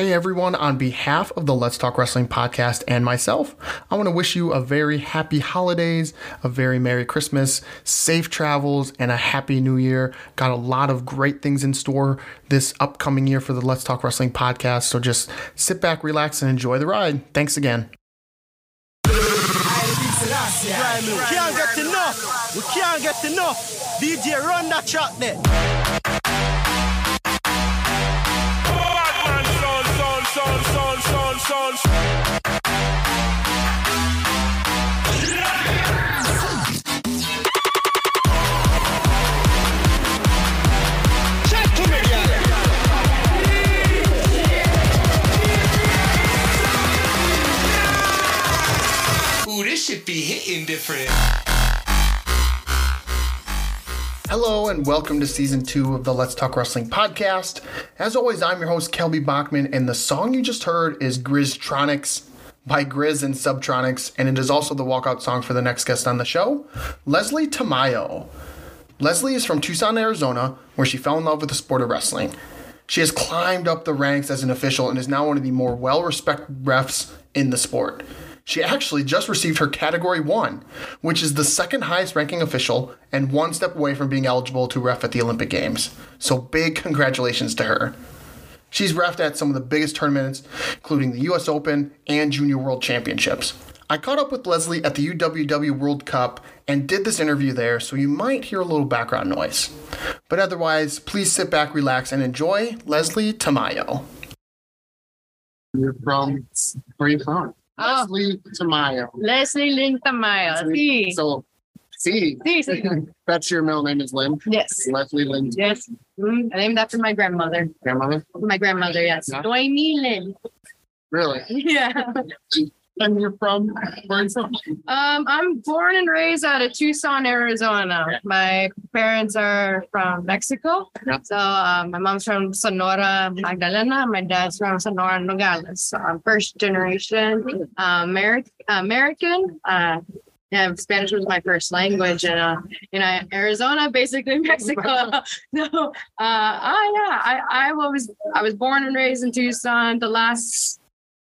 Hey everyone, on behalf of the Let's Talk Wrestling podcast and myself, I want to wish you a very happy holidays, a very Merry Christmas, safe travels, and a Happy New Year. Got a lot of great things in store this upcoming year for the Let's Talk Wrestling podcast, so just sit back, relax, and enjoy the ride. Thanks again. We can't get enough. We can't get enough. DJ, run that. Ooh, this should be hitting different. Hello and welcome to season two of the Let's Talk Wrestling podcast. As always, I'm your host, Kelby Bachman, and the song you just heard is Griztronics by GRiZ and Subtronics, and it is also the walkout song for the next guest on the show, Leslie Tamayo. Leslie is from Tucson, Arizona, where she fell in love with the sport of wrestling. She has climbed up the ranks as an official and is now one of the more well respected refs in the sport. She actually just received her Category 1, which is the second highest ranking official and one step away from being eligible to ref at the Olympic Games. So big congratulations to her. She's refed at some of the biggest tournaments, including the US Open and Junior World Championships. I caught up with Leslie at the UWW World Cup and did this interview there, so you might hear a little background noise. But otherwise, please sit back, relax, and enjoy Leslie Tamayo. You're from, where are you from? Oh. Leslie Tamayo. Leslie Lynn Tamayo. Sí. So, see, Sí, sí. that's your middle name is Lynn. Yes. Leslie Lynn, Yes. Mm, I named after my grandmother. grandmother. My grandmother, yes. Yeah. Noemi Lynn. Really? Yeah. And you're from where are you from? Um, I'm born and raised out of Tucson, Arizona. My parents are from Mexico. Yeah. So um, my mom's from Sonora, Magdalena. My dad's from Sonora, Nogales. So I'm first generation uh, Ameri- American. Uh, yeah, Spanish was my first language, and uh, you know, Arizona, basically Mexico. no, uh, oh yeah, I, I was I was born and raised in Tucson. The last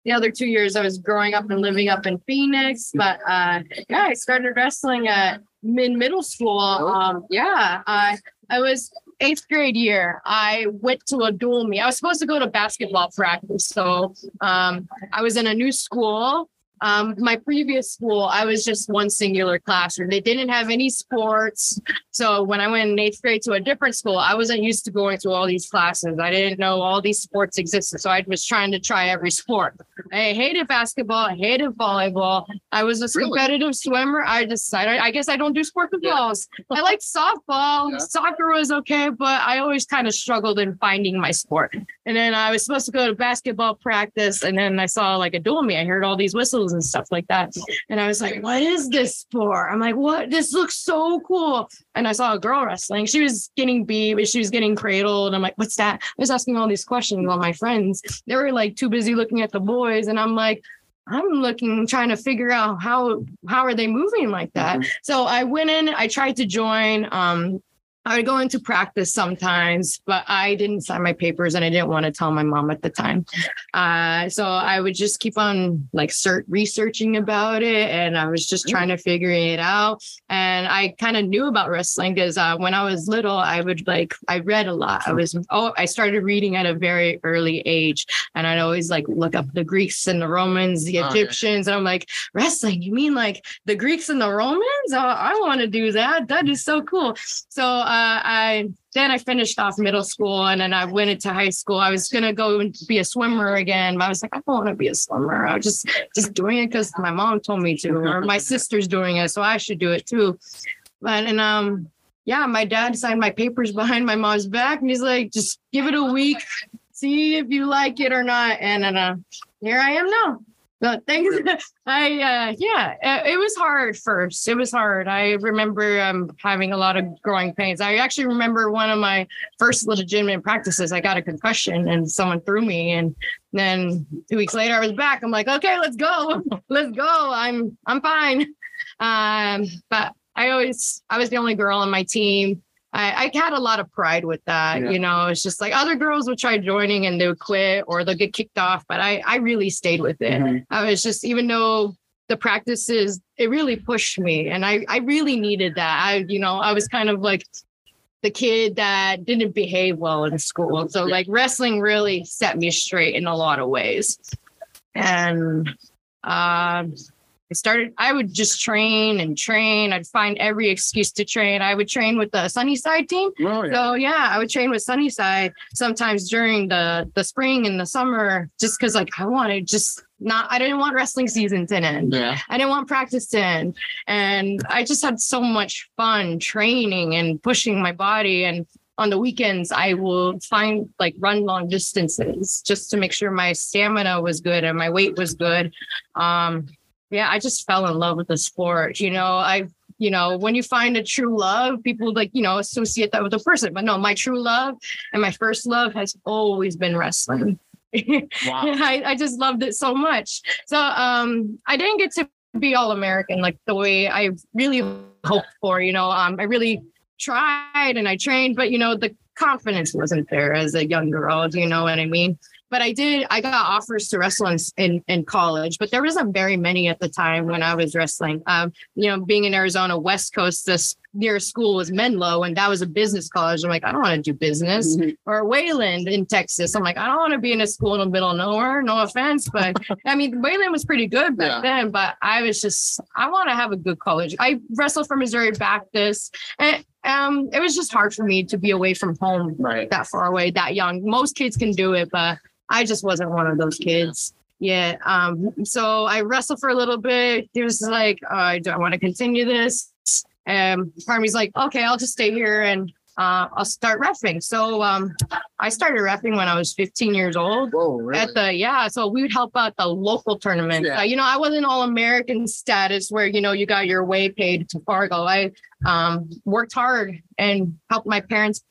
the other two years I was growing up and living up in Phoenix. But uh yeah, I started wrestling at mid middle school. Um yeah, I I was eighth grade year. I went to a dual meet. I was supposed to go to basketball practice. So um I was in a new school. Um, my previous school, I was just one singular classroom. They didn't have any sports. So when I went in eighth grade to a different school, I wasn't used to going to all these classes. I didn't know all these sports existed. So I was trying to try every sport. I hated basketball. I hated volleyball. I was a Really? competitive swimmer. I decided, I guess I don't do sports with balls. I liked softball. Yeah. Soccer was okay, but I always kind of struggled in finding my sport. And then I was supposed to go to basketball practice. And then I saw like a dual me. I heard all these whistles and stuff like that. And I was like, what is this for? I'm like, what? This looks so cool. And I saw a girl wrestling. She was getting beat, but she was getting cradled. I'm like, what's that? I was asking all these questions on my friends. They were like too busy looking at the boys. And I'm like, I'm looking, trying to figure out how how are they moving like that. So I went in, I tried to join. Um, I would go into practice sometimes, but I didn't sign my papers and I didn't want to tell my mom at the time. Uh, so I would just keep on like cert- researching about it and I was just trying to figure it out. And I kind of knew about wrestling because uh, when I was little, I would like, I read a lot. I was, oh, I started reading at a very early age and I'd always like look up the Greeks and the Romans, the Oh. Egyptians. And I'm like, wrestling, you mean like the Greeks and the Romans? Oh, I want to do that. That is so cool. So I then I finished off middle school and then I went into high school. I was gonna go and be a swimmer again, but I was like, I don't want to be a swimmer. I was just just doing it because my mom told me to, or my sister's doing it, so I should do it too. But and um yeah, my dad signed my papers behind my mom's back, and he's like, just give it a week, see if you like it or not. And then uh, here I am now. But thanks. I uh yeah, uh, it was hard first. It was hard. I remember um having a lot of growing pains. I actually remember one of my first legitimate practices. I got a concussion and someone threw me, and then two weeks later I was back. I'm like, okay, let's go, let's go. I'm I'm fine. Um, but I always I was the only girl on my team. I, I had a lot of pride with that. Yeah. You know, it's just like other girls would try joining and they would quit or they'll get kicked off, but I I really stayed with it. Mhm. I was just even though the practices it really pushed me and I I really needed that. I you know, I was kind of like the kid that didn't behave well in school. So like wrestling really set me straight in a lot of ways. And um I started I would just train and train. I'd find every excuse to train. I would train with the Sunnyside team. Oh, yeah. So yeah, I would train with Sunnyside sometimes during the the spring and the summer, just because like I wanted just not. I didn't want wrestling season to end. Yeah. I didn't want practice to end, and I just had so much fun training and pushing my body. And on the weekends, I will find like run long distances just to make sure my stamina was good and my weight was good. Um, yeah, I just fell in love with the sport. You know, I you know, when you find a true love, people like, you know, associate that with a person. But no, my true love and my first love has always been wrestling. Wow. I, I just loved it so much. So um I didn't get to be all American like the way I really hoped for, you know. Um I really tried and I trained, but you know, the confidence wasn't there as a young girl. Do you know what I mean? But I did, I got offers to wrestle in, in, in college, but there wasn't very many at the time when I was wrestling. Um, you know, being in Arizona, West Coast, this nearest school was Menlo, and that was a business college. I'm like, I don't want to do business. Mhm. Or Wayland in Texas. I'm like, I don't want to be in a school in the middle of nowhere. No offense, but I mean, Wayland was pretty good back Yeah. then. But I was just, I want to have a good college. I wrestled for Missouri Baptist, and um, it was just hard for me to be away from home Right. that far away, that young. Most kids can do it, but I just wasn't one of those kids. Yeah. Um, so I wrestled for a little bit. It was like, uh, do I want to continue this? And part of me's like, okay, I'll just stay here and uh, I'll start refing. So um, I started refing when I was 15 years old. Whoa, really? At the yeah, so we would help out the local tournament. Yeah. Uh, you know, I wasn't all American status where you know you got your way paid to Fargo. I um, worked hard and helped my parents.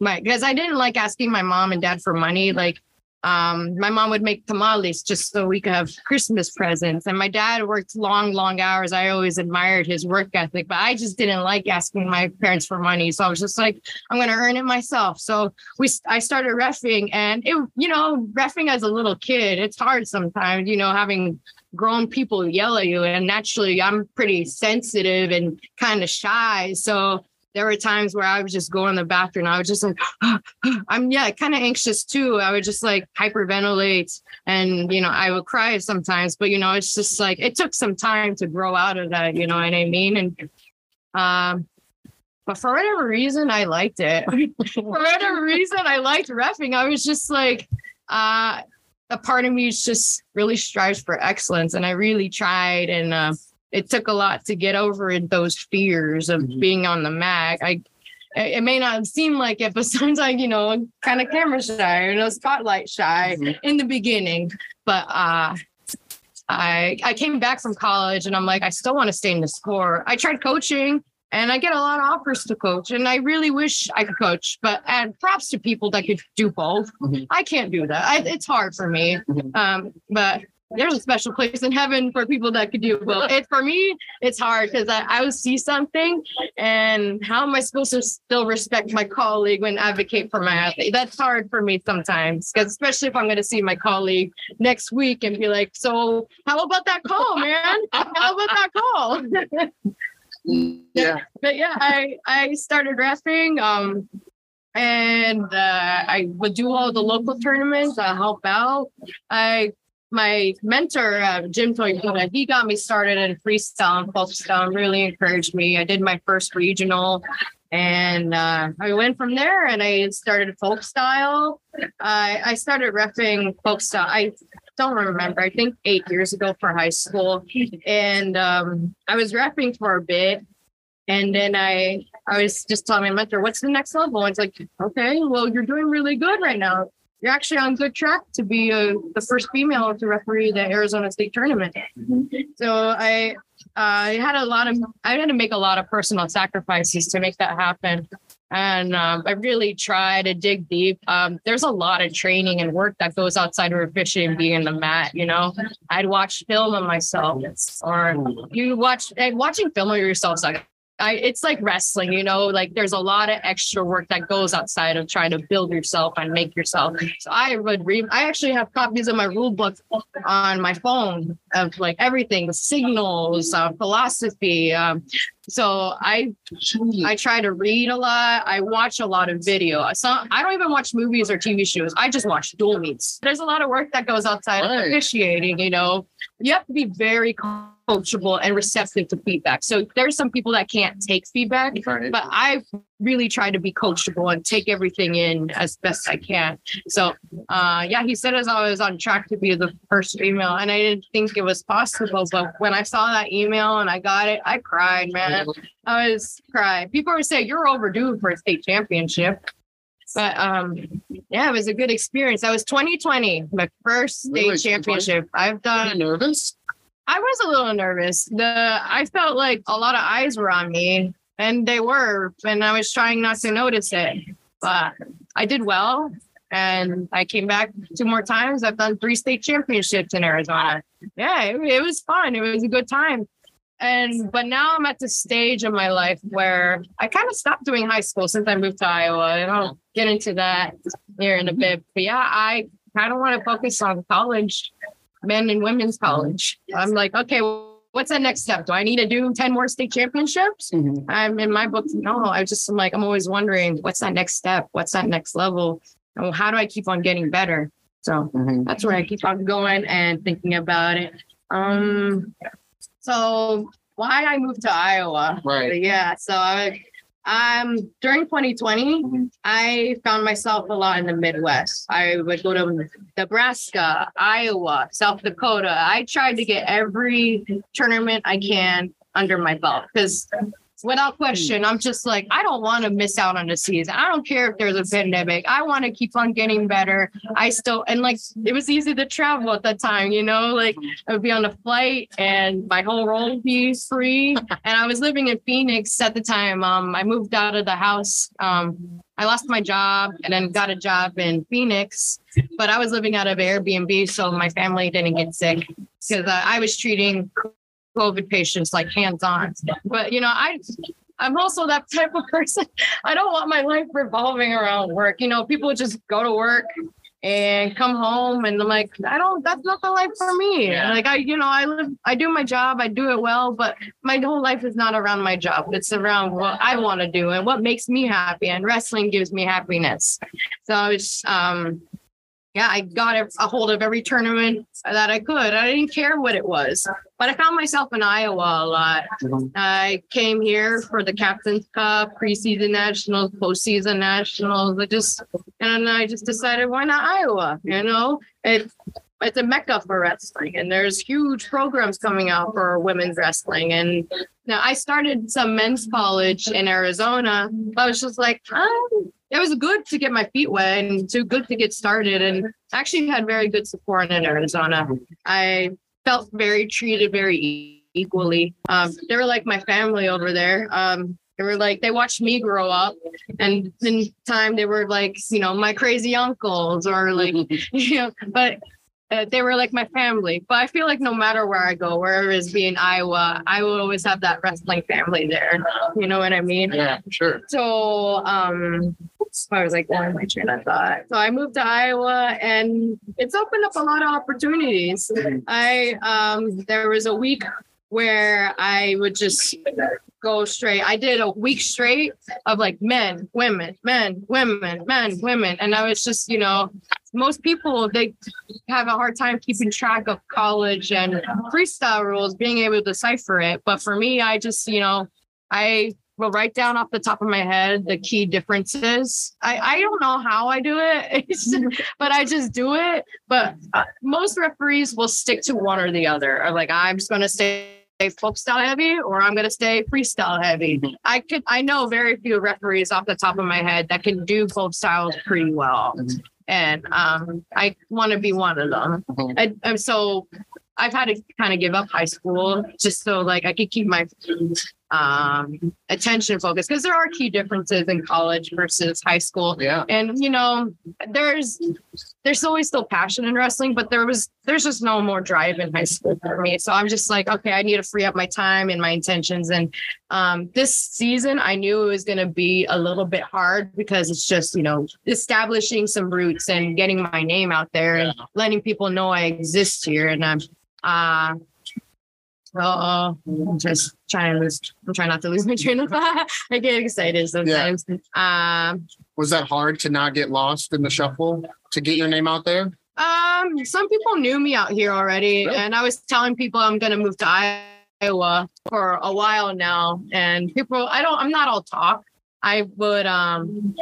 My because I didn't like asking my mom and dad for money. Like um, my mom would make tamales just so we could have Christmas presents, and my dad worked long, long hours. I always admired his work ethic, but I just didn't like asking my parents for money. So I was just like, I'm going to earn it myself. So we I started refing and it you know refing as a little kid it's hard sometimes you know having grown people yell at you and naturally I'm pretty sensitive and kind of shy so there were times where I would just go in the bathroom I was just like I'm yeah kind of anxious too I would just like hyperventilate and you know I would cry sometimes but you know it's just like it took some time to grow out of that you know what I mean and um but for whatever reason, I liked it. for whatever reason, I liked refing. I was just like, uh, a part of me just really strives for excellence, and I really tried, and uh, it took a lot to get over it, those fears of Mhm. being on the mag. I, it may not seem like it, but sometimes I, you know, kind of camera shy, you know, spotlight shy Mhm. in the beginning, but uh. I I came back from college and I'm like, I still want to stay in the sport. I tried coaching and I get a lot of offers to coach, and I really wish I could coach. But and props to people that could do both. Mhm. I can't do that. I, it's hard for me. Mhm. Um, but there's a special place in heaven for people that could do both. It for me, it's hard because I, I would see something, and how am I supposed to still respect my colleague when advocate for my athlete? That's hard for me sometimes, because especially if I'm going to see my colleague next week and be like, "So how about that call, man? How about that call?" yeah. but yeah, I I started refing. Um, and uh, I would do all the local tournaments. I help out. I my mentor uh, Jim Toyota, he got me started in freestyle and folk style. and Really encouraged me. I did my first regional, and uh, I went from there. And I started folk style. I I started refing folk style. I don't remember. I think eight years ago for high school, and um, I was refing for a bit. And then I I was just telling my mentor, what's the next level? And it's like, okay, well, you're doing really good right now. You're actually on good track to be uh, the first female to referee the Arizona State tournament. So I I had a lot of I had to make a lot of personal sacrifices to make that happen. And um, I really try to dig deep. Um, there's a lot of training and work that goes outside of fishing and being in the mat. You know, I'd watch film of myself, or you watch and watching film of yourself. is like I it's like wrestling, you know, like there's a lot of extra work that goes outside of trying to build yourself and make yourself. So I would read I actually have copies of my rule book on my phone of like everything, the signals, uh, philosophy. Um, so I I try to read a lot. I watch a lot of video. So I don't even watch movies or TV shows. I just watch dual meets. There's a lot of work that goes outside Right. of officiating, you know. You have to be very coachable and receptive to feedback. So there's some people that can't take feedback, Right. but I really try to be coachable and take everything in as best I can. So uh yeah, he said as I was on track to be the first female and I didn't think it was possible. But when I saw that email and I got it, I cried, man. I was crying. People would say you're overdue for a state championship. But um yeah, it was a good experience. That was 2020, my first state Really? championship. I've done nervous? I was a little nervous. The I felt like a lot of eyes were on me, and they were, and I was trying not to notice it. But I did well, and I came back two more times. I've done three state championships in Arizona. Yeah, it, it was fun. It was a good time. And but now I'm at the stage of my life where I kind of stopped doing high school since I moved to Iowa. And I'll get into that here in a bit. But yeah, I kind of want to focus on college men and women's mm-hmm. college. I'm like, okay, what's the next step? Do I need to do 10 more state championships? Mm-hmm. I'm in my book. No, I just I'm like, I'm always wondering what's that next step? What's that next level? Oh, how do I keep on getting better? So mm-hmm. that's where I keep on going and thinking about it. Um, so why I moved to Iowa? Right. Yeah. So I, um, during 2020, I found myself a lot in the Midwest. I would go to Nebraska, Iowa, South Dakota. I tried to get every tournament I can under my belt because without question, I'm just like, I don't want to miss out on the season. I don't care if there's a pandemic. I want to keep on getting better. I still, and like, it was easy to travel at that time, you know, like I would be on a flight and my whole roll would be free. And I was living in Phoenix at the time. Um, I moved out of the house. Um, I lost my job and then got a job in Phoenix, but I was living out of Airbnb, so my family didn't get sick because uh, I was treating COVID patients like hands on. But you know, I I'm also that type of person. I don't want my life revolving around work. You know, people just go to work and come home and I'm like, I don't that's not the life for me. Yeah. Like I, you know, I live I do my job, I do it well, but my whole life is not around my job. It's around what I want to do and what makes me happy. And wrestling gives me happiness. So it's um yeah, I got a, hold of every tournament that I could. I didn't care what it was, but I found myself in Iowa a lot. Mm-hmm. I came here for the Captain's Cup, preseason nationals, postseason nationals. I just and I just decided why not Iowa? You know, it it's a mecca for wrestling, and there's huge programs coming out for women's wrestling. And now I started some men's college in Arizona. but I was just like, oh, it was good to get my feet wet and too good to get started. And actually had very good support in Arizona. I felt very treated very equally. Um, they were like my family over there. Um, they were like they watched me grow up, and in time they were like you know my crazy uncles or like you know, but. Uh, they were like my family, but I feel like no matter where I go, wherever it's be in Iowa, I will always have that wrestling family there. You know what I mean? Yeah, sure. So um I was like going my train of thought. So I moved to Iowa and it's opened up a lot of opportunities. I um there was a week where I would just go straight. I did a week straight of like men, women, men, women, men, women. And I was just, you know, most people they have a hard time keeping track of college and freestyle rules, being able to decipher it. But for me, I just, you know, I will write down off the top of my head the key differences. I, I don't know how I do it, but I just do it. But uh, most referees will stick to one or the other. Or like, I'm just going to stay folk style heavy or I'm going to stay freestyle heavy. I could, I know very few referees off the top of my head that can do both styles pretty well. And um, I want to be one of them. Mhm. I, I'm so I've had to kind of give up high school just so like I could keep my um, attention focus because there are key differences in college versus high school. Yeah. And you know, there's there's always still passion in wrestling, but there was there's just no more drive in high school for me. So I'm just like, okay, I need to free up my time and my intentions. And um, this season, I knew it was going to be a little bit hard because it's just you know establishing some roots and getting my name out there and letting people know I exist here. And I'm uh Oh, I'm just trying to lose. I'm trying not to lose my train of thought. I get excited sometimes. Um, Was that hard to not get lost in the shuffle to get your name out there? um, some people knew me out here already, Really? and I was telling people I'm gonna move to Iowa for a while now. And people, I don't, I'm not all talk. I would, um,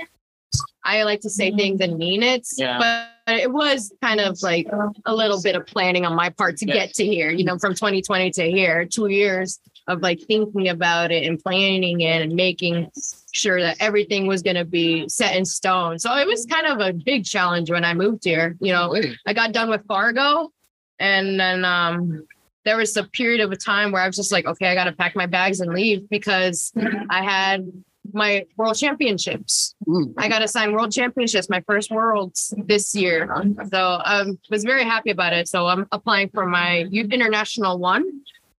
I like to say things and mean it, Yeah. but it was kind of like a little bit of planning on my part to Yeah. get to here. You know, from 2020 to here, two years of like thinking about it and planning it and making sure that everything was going to be set in stone. So it was kind of a big challenge when I moved here. You know, I got done with Fargo and then um there was a period of a time where I was just like, okay, I got to pack my bags and leave because I had my world championships. Mm. I got assigned world championships, my first worlds this year. So um was very happy about it. So I'm applying for my youth international one.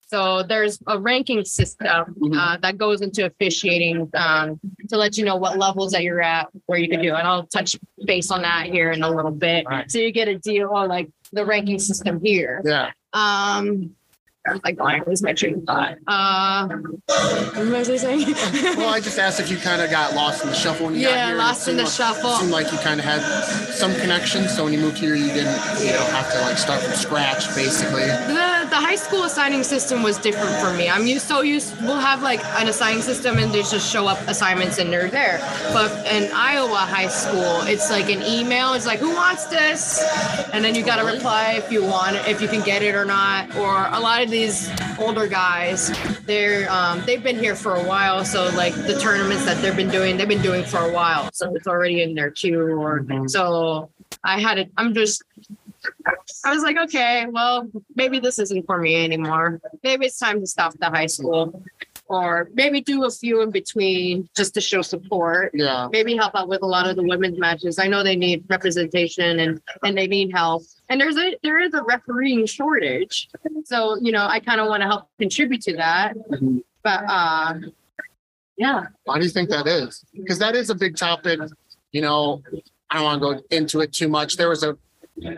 So there's a ranking system Mhm. uh, that goes into officiating um, to let you know what levels that you're at, where you can do. And I'll touch base on that here in a little bit. Right. So you get a deal on like the ranking system here. Yeah. Um, I was like, oh, I lose my train of thought. Uh, what was I saying? Well, I just asked if you kind of got lost in the shuffle when you got Yeah, here. lost in the seemed like- shuffle. Seemed like you kind of had some connections. So when you moved here, you didn't, you know, have to like start from scratch, basically. the the high school assigning system was different for me. I'm used so used we'll have like an assigning system and they just show up assignments and they're there. But in Iowa high school, it's like an email. It's like who wants this, and then you got to reply if you want it, if you can get it or not. Or a lot of these older guys, they're um, they've been here for a while, so like the tournaments that they've been doing, they've been doing for a while, so it's already in their queue. Or Mhm. so I had it. I'm just I was like, okay, well, maybe this isn't for me anymore. Maybe it's time to stop the high school or maybe do a few in between just to show support. Yeah. Maybe help out with a lot of the women's matches. I know they need representation and and they need help. And there's a there is a refereeing shortage. So, you know, I kind of want to help contribute to that. Mhm. But uh yeah. Why do you think that is? Because that is a big topic. You know, I don't want to go into it too much. There was a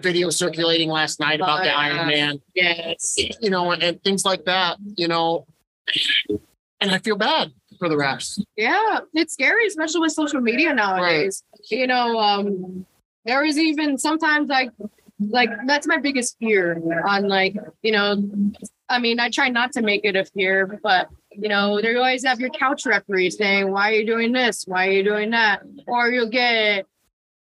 video circulating last night about the Oh, yeah. Iron Man, Yes. you know, and, and things like that, you know. And I feel bad for the refs. Yeah, it's scary, especially with social media nowadays. You know, um, there was even sometimes like, like that's my biggest fear on like, you know, I mean, I try not to make it a fear, but you know, they always have your couch referee saying, "Why are you doing this? Why are you doing that?" Or you'll get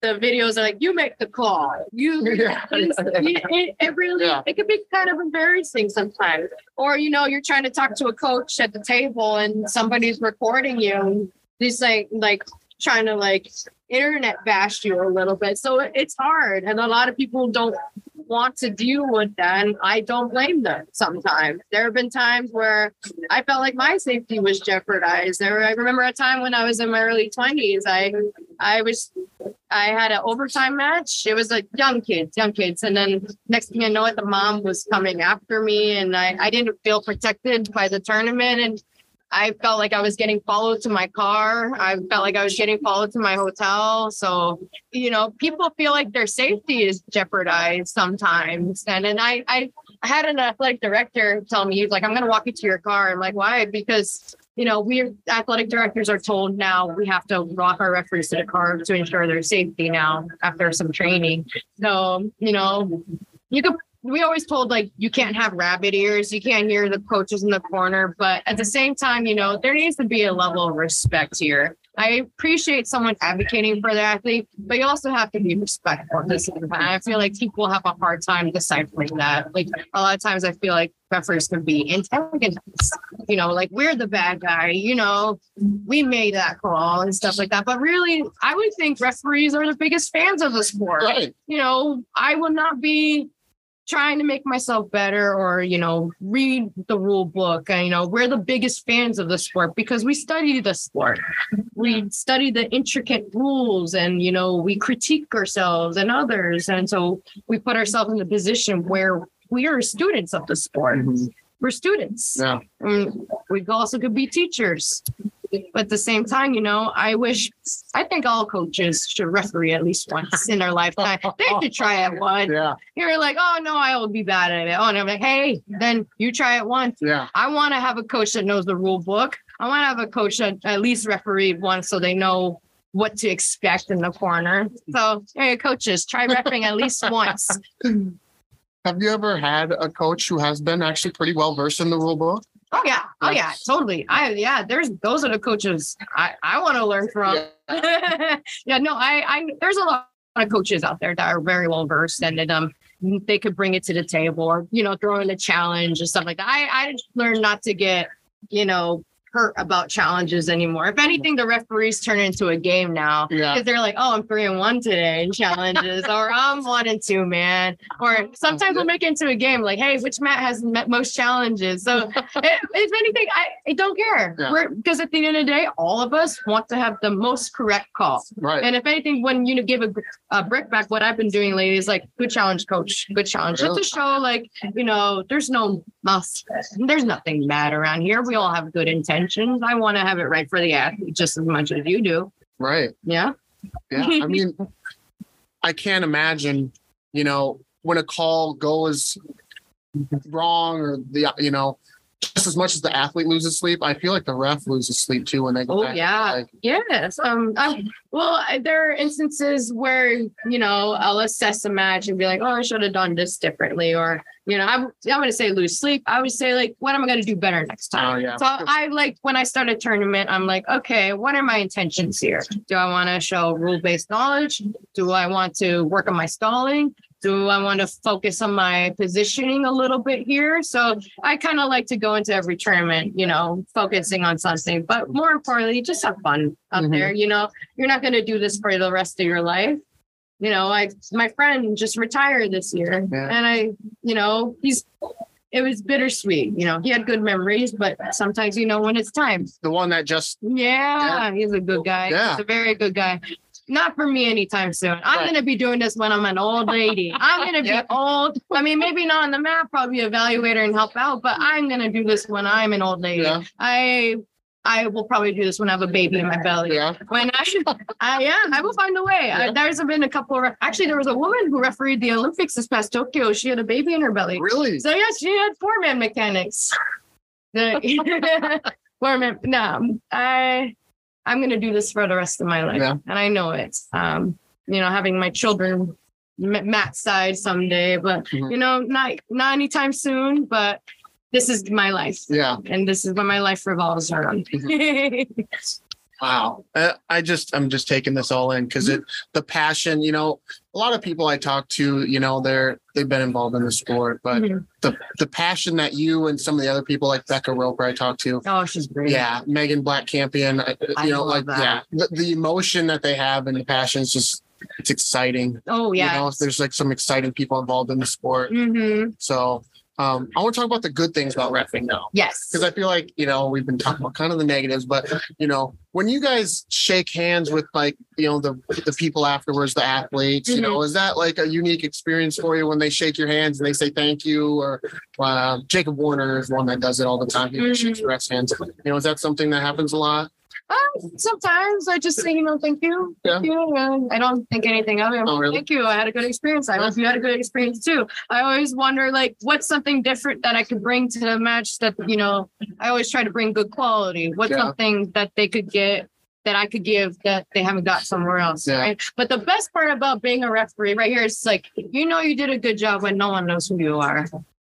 the videos are like, "You make the call." You Yeah. it, it, it really Yeah. it can be kind of embarrassing sometimes or you know you're trying to talk to a coach at the table and somebody's recording you And he's like like trying to like internet bash you a little bit so it's hard and a lot of people don't want to deal with that i don't blame them sometimes there have been times where i felt like my safety was jeopardized there i remember a time when i was in my early 20s i i was I had an overtime match. It was like young kids, young kids. And then next thing I know it, the mom was coming after me and I, I didn't feel protected by the tournament. And I felt like I was getting followed to my car. I felt like I was getting followed to my hotel. So, you know, people feel like their safety is jeopardized sometimes. And then I, I, had an athletic director tell me, he's like, I'm to walk you to your car. I'm like, why? Because you know, we athletic directors are told now we have to walk our referees to the car to ensure their safety now after some training. So, you know, you could we always told like you can't have rabbit ears, you can't hear the coaches in the corner, but at the same time, you know, there needs to be a level of respect here. I appreciate someone advocating for the athlete, but you also have to be respectful. at the same time. I feel like people have a hard time deciphering that. Like a lot of times, I feel like referees can be antagonists. You know, like we're the bad guy. You know, we made that call and stuff like that. But really, I would think referees are the biggest fans of the sport Right. you know, I would not be trying to make myself better or, you know, read the rule book. And, you know, we're the biggest fans of the sport because we study the sport. We study the intricate rules and, you know, we critique ourselves and others. And so we put ourselves in the position where we are students of the sport. Mm-hmm. We're students. Yeah. And we also could be teachers. But at the same time, you know, I wish, I think all coaches should referee at least once in their lifetime. They should try it once. Yeah. You're like, oh no, I will be bad at it. Oh, and I'm like, hey, then you try it once. Yeah. I want to have a coach that knows the rule book. I want to have a coach that at least refereed once so they know what to expect in the corner. So, hey, coaches, try refereeing at least once. Have you ever had a coach who has been actually pretty well versed in the rule book? Oh yeah, oh yeah, totally. I yeah, there's those are the coaches I I want to learn from. Yeah. no, I I there's a lot of coaches out there that are very well versed and that, um they could bring it to the table or you know throw in a challenge or stuff like that. I I learned not to get you know hurt about challenges anymore. If anything, the referees turn into a game now Yeah. because they're like, oh, I'm three and one today in challenges, or oh, I'm one and two, man. Or sometimes we'll make it into a game like, hey, which mat has met most challenges? So if, if anything, I, I don't care. Yeah. Because at the end of the day, all of us want to have the most correct call. Right. And if anything, when you give a, a brick back, what I've been doing lately is like, good challenge, coach, good challenge. Just to show, like, you know, there's no must, there's nothing bad around here. We all have good intentions. I want to have it right for the athlete just as much as you do. right. Yeah. Yeah. I mean, I can't imagine, you know, when a call goes wrong or the, you know, just as much as the athlete loses sleep, I feel like the ref loses sleep too when they go Oh yeah, yes. Um, i well, there are instances where you know I'll assess a match and be like, oh, I should have done this differently, or you know, I'm I'm gonna say lose sleep. I would say like, what am I gonna do better next time? Oh, yeah. So I like when I start a tournament, I'm like, okay, what are my intentions here? Do I want to show rule based knowledge? Do I want to work on my stalling? Do I want to focus on my positioning a little bit here? So I kind of like to go into every tournament, you know, focusing on something, but more importantly, just have fun up Mhm. there. You know, you're not going to do this for the rest of your life. You know, I, my friend just retired this year Yeah. and I, you know, he's, it was bittersweet. You know, he had good memories, but sometimes, you know, when it's time, the one that just, yeah, he's a good guy. Yeah. He's a very good guy. Not for me anytime soon. I'm Right. gonna be doing this when I'm an old lady. I'm gonna be Yeah. old. I mean, maybe not on the map, probably evaluator and help out, but I'm gonna do this when I'm an old lady. Yeah. I I will probably do this when I have a baby in my belly. yeah. When I, I yeah, I will find a way. I, there's been a couple of actually there was a woman who refereed the Olympics this past Tokyo. She had a baby in her belly. Really? So yes, she had four man mechanics. The four man. No, I I'm gonna do this for the rest of my life, Yeah. and I know it. Um, you know, having my children m- Matt's side someday, but Mhm. you know, not not anytime soon. But this is my life, Yeah. and this is what my life revolves around. Wow. Uh, I just, I'm just taking this all in because it, the passion, you know, a lot of people I talk to, you know, they're, they've been involved in the sport, but Mhm. the, the passion that you and some of the other people like Becca Roper I talked to, oh, she's great. yeah, Megan Black Campion, I you know, love like, that. yeah, the, the emotion that they have and the passion is just, it's exciting. Oh yeah, You know, there's like some exciting people involved in the sport. hmm So, um, I want to talk about the good things about refing now. Yes. because I feel like you know we've been talking about kind of the negatives, but you know when you guys shake hands with like you know the the people afterwards, the athletes, you know, is that like a unique experience for you when they shake your hands and they say thank you? Or uh, Jacob Warner is one that does it all the time. He Mhm. shakes refs' hands. You know, is that something that happens a lot? Um, sometimes I just say, you know, thank you. Yeah. Thank you. And I don't think anything of it. Oh, really? Thank you. I had a good experience. I hope you had a good experience too. I always wonder, like, what's something different that I could bring to the match that, you know, I always try to bring good quality. What's Yeah. something that they could get that I could give that they haven't got somewhere else. Yeah. Right. But the best part about being a referee right here is like, you know, you did a good job when no one knows who you are.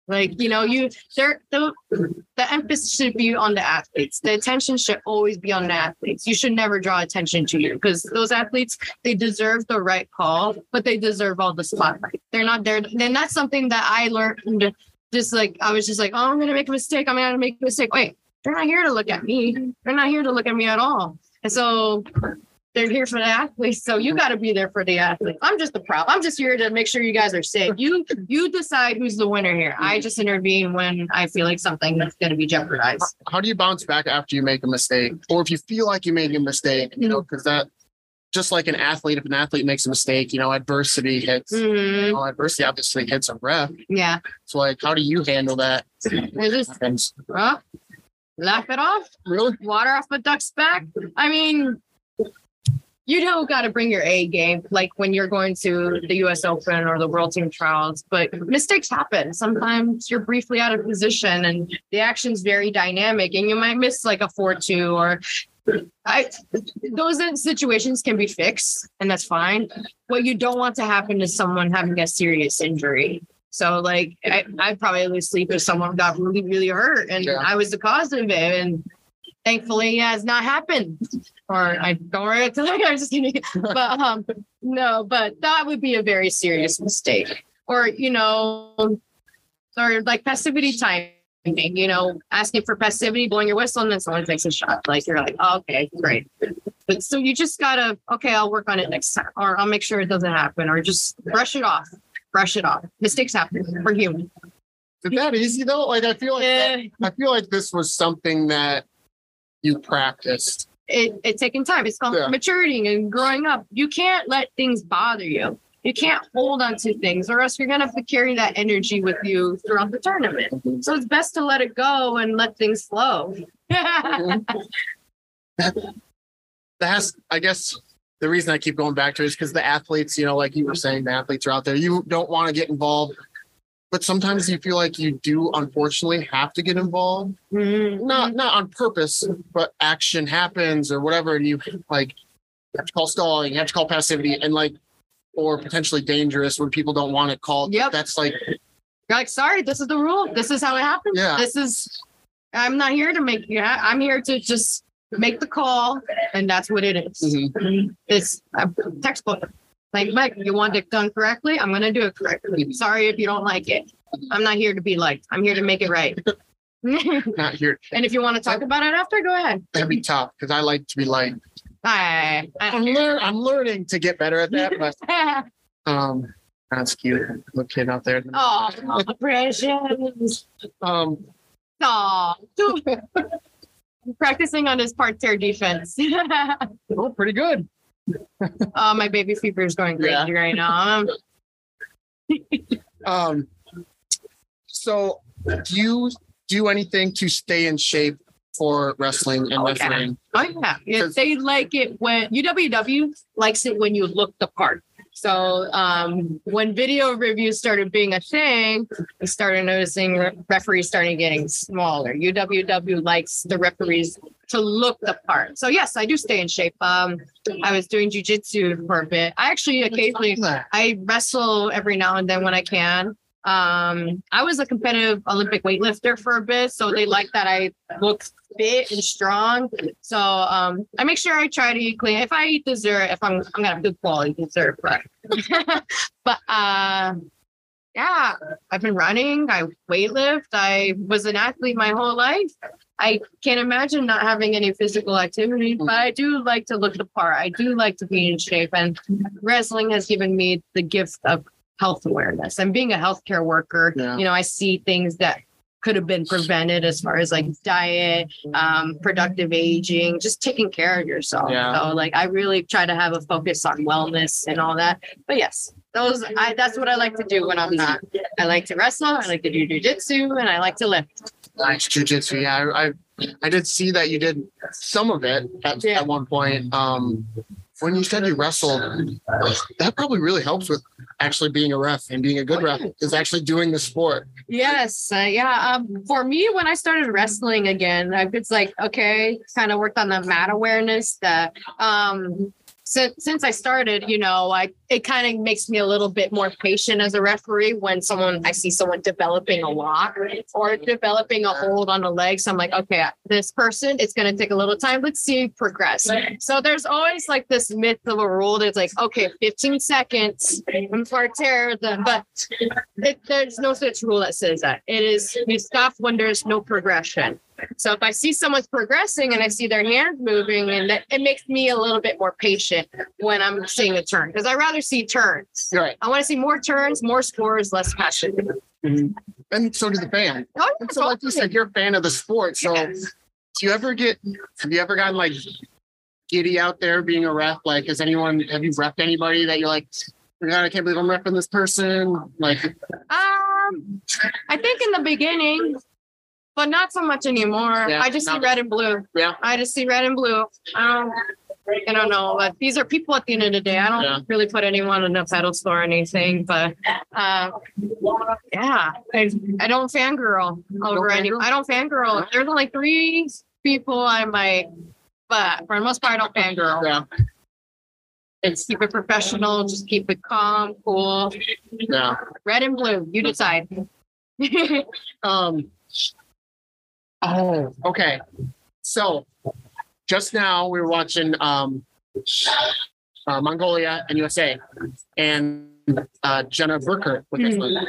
Like, you know, you there the the emphasis should be on the athletes. The attention should always be on the athletes. You should never draw attention to you because those athletes, they deserve the right call, but they deserve all the spotlight. They're not there. Then that's something that I learned. Just like I was just like, oh, I'm gonna make a mistake. I'm gonna make a mistake. Wait, they're not here to look at me. They're not here to look at me at all. And so they're here for the athletes, so you got to be there for the athletes. I'm just the prop. I'm just here to make sure you guys are safe. You you decide who's the winner here. I just intervene when I feel like something is going to be jeopardized. How do you bounce back after you make a mistake, or if you feel like you made a mistake? You know, because that just like an athlete, if an athlete makes a mistake, you know, adversity hits. Mhm. Well, adversity obviously hits a ref. Yeah, So, like, how do you handle that? I just laugh it off. Really? water off a duck's back. I mean, you don't got to bring your A game, like when you're going to the U.S. Open or the World Team Trials. But mistakes happen. Sometimes you're briefly out of position, and the action's very dynamic, and you might miss like a four-two or. I those situations can be fixed, and that's fine. What you don't want to happen is someone having a serious injury. So, like, I, I'd probably lose sleep if someone got really, really hurt, and Yeah. I was the cause of it. And thankfully, it has not happened. Or I don't worry I'm just kidding. But um, no, but that would be a very serious mistake. Or you know, or like passivity timing. You know, asking for passivity, blowing your whistle, and then someone takes a shot. Like you're like, oh, okay, great. But so you just gotta, okay, I'll work on it next time, or I'll make sure it doesn't happen, or just brush it off. Brush it off. Mistakes happen. We're human. Is that easy though? Like, I feel like Eh, I feel like this was something that you practiced. it, it's taking time. It's called Yeah. maturity and growing up. You can't let things bother you. You can't hold on to things, or else you're gonna have to carry that energy with you throughout the tournament. Mm-hmm. So it's best to let it go and let things flow. Mm-hmm. That's, I guess, the reason I keep going back to it is because the athletes, you know, like you were saying, the athletes are out there. You don't want to get involved, but sometimes you feel like you do, unfortunately, have to get involved. Mhm. Not not on purpose, but action happens or whatever, and you like you have to call stalling, you have to call passivity, and like, or potentially dangerous when people don't want it called. Yep. That's like, You're like, sorry, this is the rule. This is how it happens. Yeah. This is. I'm not here to make you. Ha- I'm here to just make the call, and that's what it is. Mhm. It's a textbook. Like, Mike, you want it done correctly? I'm gonna do it correctly. Sorry if you don't like it. I'm not here to be liked. I'm here to make it right. not here. And if you want to talk about it after, go ahead. That'd be tough because I like to be like, I, I'm, lear- I'm learning to get better at that, but I, um, that's cute. Little kid out there. oh, precious. Um, Oh, practicing on his par terre defense. oh, pretty good. Oh, my baby fever is going crazy Yeah. right now. Um, so do you do anything to stay in shape for wrestling and Oh, yeah. wrestling? Oh yeah, yeah they like it when UWW likes it when you look the part. So um, when video reviews started being a thing, we started noticing re- referees starting getting smaller. UWW likes the referees to look the part. So yes, I do stay in shape. Um, I was doing jujitsu for a bit. I actually occasionally I wrestle every now and then when I can. Um, I was a competitive Olympic weightlifter for a bit, so they like that I look fit and strong. So um, I make sure I try to eat clean. If I eat dessert, if I'm I'm gonna have good quality dessert, right? but uh, yeah, I've been running. I weightlift. I was an athlete my whole life. I can't imagine not having any physical activity, but I do like to look the part. I do like to be in shape, and wrestling has given me the gift of health awareness. And being a healthcare worker, Yeah. you know, I see things that could have been prevented as far as like diet, um, productive aging, just taking care of yourself. Yeah. So like I really try to have a focus on wellness and all that. But yes, those I that's what I like to do when I'm not. I like to wrestle, I like to do jujitsu, and I like to lift. Nice jujitsu. Yeah, I, I I did see that you did some of it at, Yeah. at one point. Um, when you said you wrestled, that probably really helps with actually being a ref and being a good ref is actually doing the sport. Yes, uh, yeah. Um, for me, when I started wrestling again, I was like, okay, kind of worked on the mat awareness. That um, since since I started, you know, I it kind of makes me a little bit more patient as a referee when someone I see someone developing a lock or developing a hold on a leg. So I'm like, okay, this person, it's going to take a little time. Let's see progress. So there's always like this myth of a rule that's like, okay, 15 seconds, I'm but it, there's no such rule that says that. It is you stop when there's no progression. So if I see someone's progressing and I see their hands moving, and that, it makes me a little bit more patient when I'm seeing a turn because I rather see turns. Right. I want to see more turns, more scores, less passion. And so does the fan. Oh, And so, like you said, you're a fan of the sport. So, Yes. do you ever get? Have you ever gotten like giddy out there being a ref? Like, has anyone? Have you refed anybody that you're like, oh, God, I can't believe I'm refing this person? Like, Um, I think in the beginning, but not so much anymore. Yeah, I just see red and blue. yeah, I just see red and blue. I don't, I don't know. But these are people at the end of the day. I don't Yeah. really put anyone on a pedestal or anything. But uh, yeah, I, I don't fangirl over any. fangirl? I don't fangirl. There's only three people I might, but for the most part, I don't fangirl. yeah, It's keep it professional. Just keep it calm, cool. yeah. Red and blue. You decide. Um. Oh, okay. So, just now we were watching um, uh, Mongolia and USA, and uh, Jenna Burkert one.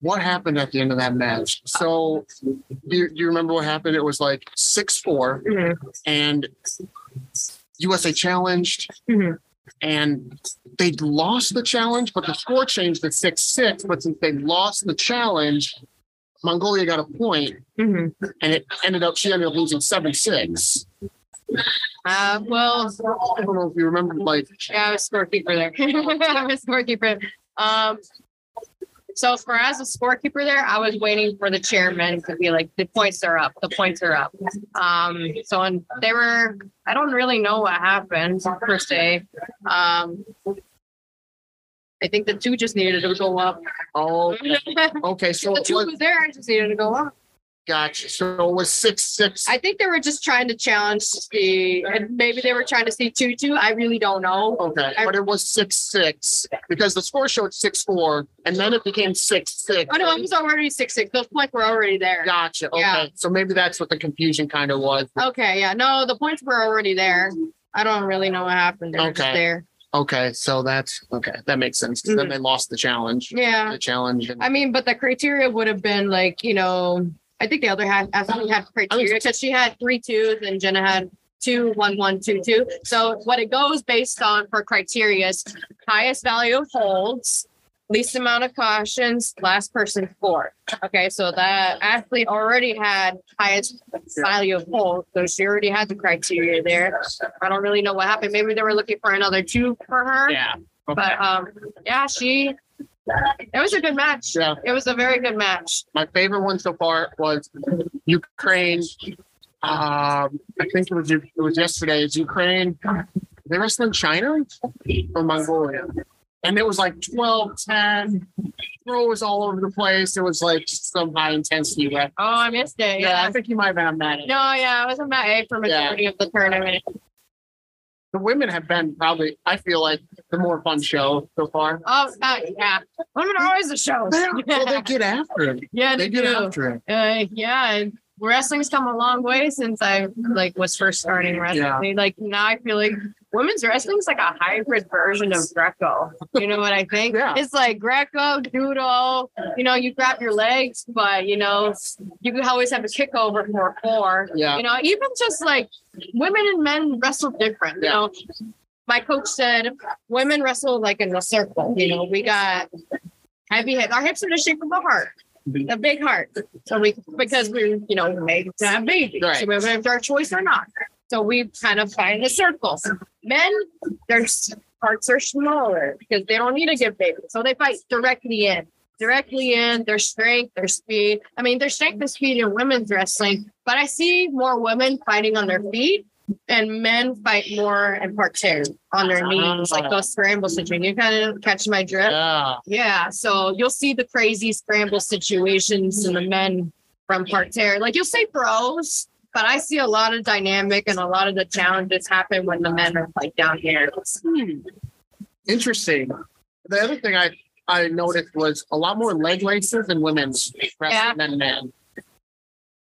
What happened at the end of that match? So, do you, you remember what happened? It was like six four, Mhm. and USA challenged, Mhm. and they lost the challenge, but the score changed to six six. But since they lost the challenge, Mongolia got a point, Mhm. and it ended up she ended up losing seven six. Uh, well, I don't know if you remember, like yeah, I was scorekeeper there. I was a scorekeeper. Um, so for as a scorekeeper there, I was waiting for the chairman to be like, the points are up, the points are up. Um, so and they were, I don't really know what happened per se. Um, I think the two just needed to go up. oh okay, so the it two was was there, I just needed to go up. gotcha. So it was six six. I think they were just trying to challenge the, and maybe they were trying to see two two. I really don't know. Okay, I- but it was six six because the score showed six four, and then it became six six. Oh no, it was already six six. Those points were already there. Gotcha. Okay, Yeah. so maybe that's what the confusion kind of was. Okay, yeah, no, the points were already there. I don't really know what happened. They were just Okay. there. Okay, so that's okay. That makes sense. 'cause Then Mhm. they lost the challenge. Yeah, The challenge. And, I mean, but the criteria would have been like, you know, I think the other had athlete had criteria because she had three twos and Jenna had two, one, one, two, two. So what it goes based on for criteria is highest value holds, least amount of cautions, last person score. Okay, so that athlete already had highest value of holds, so she already had the criteria there. I don't really know what happened. Maybe they were looking for another two for her. yeah. Okay. But um, yeah, she. It was a good match. Yeah. It was a very good match. My favorite one so far was Ukraine. Um, I think it was it was yesterday. It's Ukraine. They wrestling China or Mongolia, and it was like 12, 10 was all over the place. It was like some high intensity. Rep. Oh, I missed it. Yeah, Yeah. I think you might have been on that. end. No, yeah, I was a mat A for majority of the tournament. The women have been probably, I feel like, the more fun show so far. Oh, uh, yeah. Women are always the shows. well, they get after it. yeah, They they get do. after it. Uh, yeah, wrestling's come a long way since I like was first starting wrestling. Like now, I feel like women's wrestling is like a hybrid version of Greco. You know what I think? Yeah. It's like Greco, judo. You know, you grab your legs, but you know, you can always have a kick over for a four. Yeah. You know, even just like women and men wrestle different. You Yeah. know, my coach said women wrestle like in a circle. You know, we got heavy hips. Our hips are the shape of a heart a big heart. So we because we're you know made to have babies, Right. so we have our choice or not. So we kind of find the circles. Men, their s- hearts are smaller because they don't need to give babies, so they fight directly in, directly in their strength, their speed. I mean, their strength and speed in women's wrestling, but I see more women fighting on their feet. And men fight more in parterre on their knees, like those scramble situations. You kind of catch my drift. Yeah. Yeah, so you'll see the crazy scramble situations in the men from parterre. Like you'll see throws, but I see a lot of dynamic and a lot of the challenges happen when the men are like down here. Hmm. Interesting. The other thing I I noticed was a lot more leg laces in women's Yeah. than men.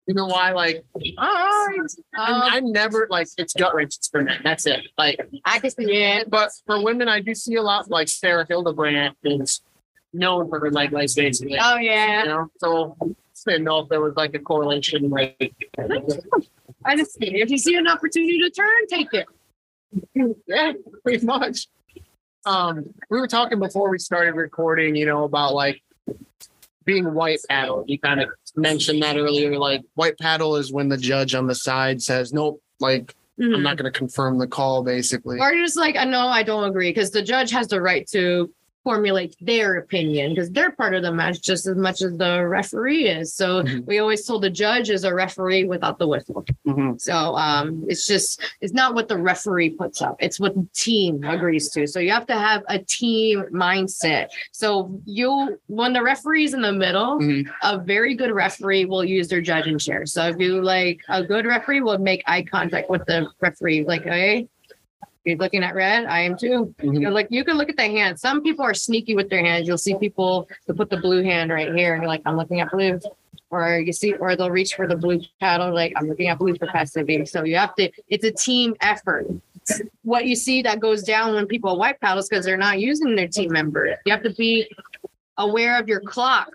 You know why? Like Oh, I'm, um, never like it's gut wrenches for men. That's it. Like, I can see it. but for women, I do see a lot. Like Sarah Hildebrandt is known for her leg lace, basically. Oh You yeah, know, so didn't know if there was like a correlation, like I just see if you see an opportunity to turn, take it. yeah, pretty much. Um, we were talking before we started recording, you know, about like being white paddle. You kind of mentioned that earlier. Like white paddle is when the judge on the side says, "Nope," like I'm not going to confirm the call, basically. Or you're just like, I know I don't agree because the judge has the right to formulate their opinion because they're part of the match just as much as the referee is. So Mhm. we always told the judge is a referee without the whistle. Mhm. So um, it's just it's not what the referee puts up; it's what the team agrees to. So you have to have a team mindset. So you, when the referee's in the middle, Mhm. a very good referee will use their judging chair. So if you like a good referee will make eye contact with the referee, like, hey. You're looking at red. I am too. Mhm. You're like you can look at the hand. Some people are sneaky with their hands. You'll see people that put the blue hand right here, and you're like, I'm looking at blue or you see, or they'll reach for the blue paddle, like I'm looking at blue for passivity. So you have to, it's a team effort. What you see that goes down when people white paddles because they're not using their team member. You have to be aware of your clock,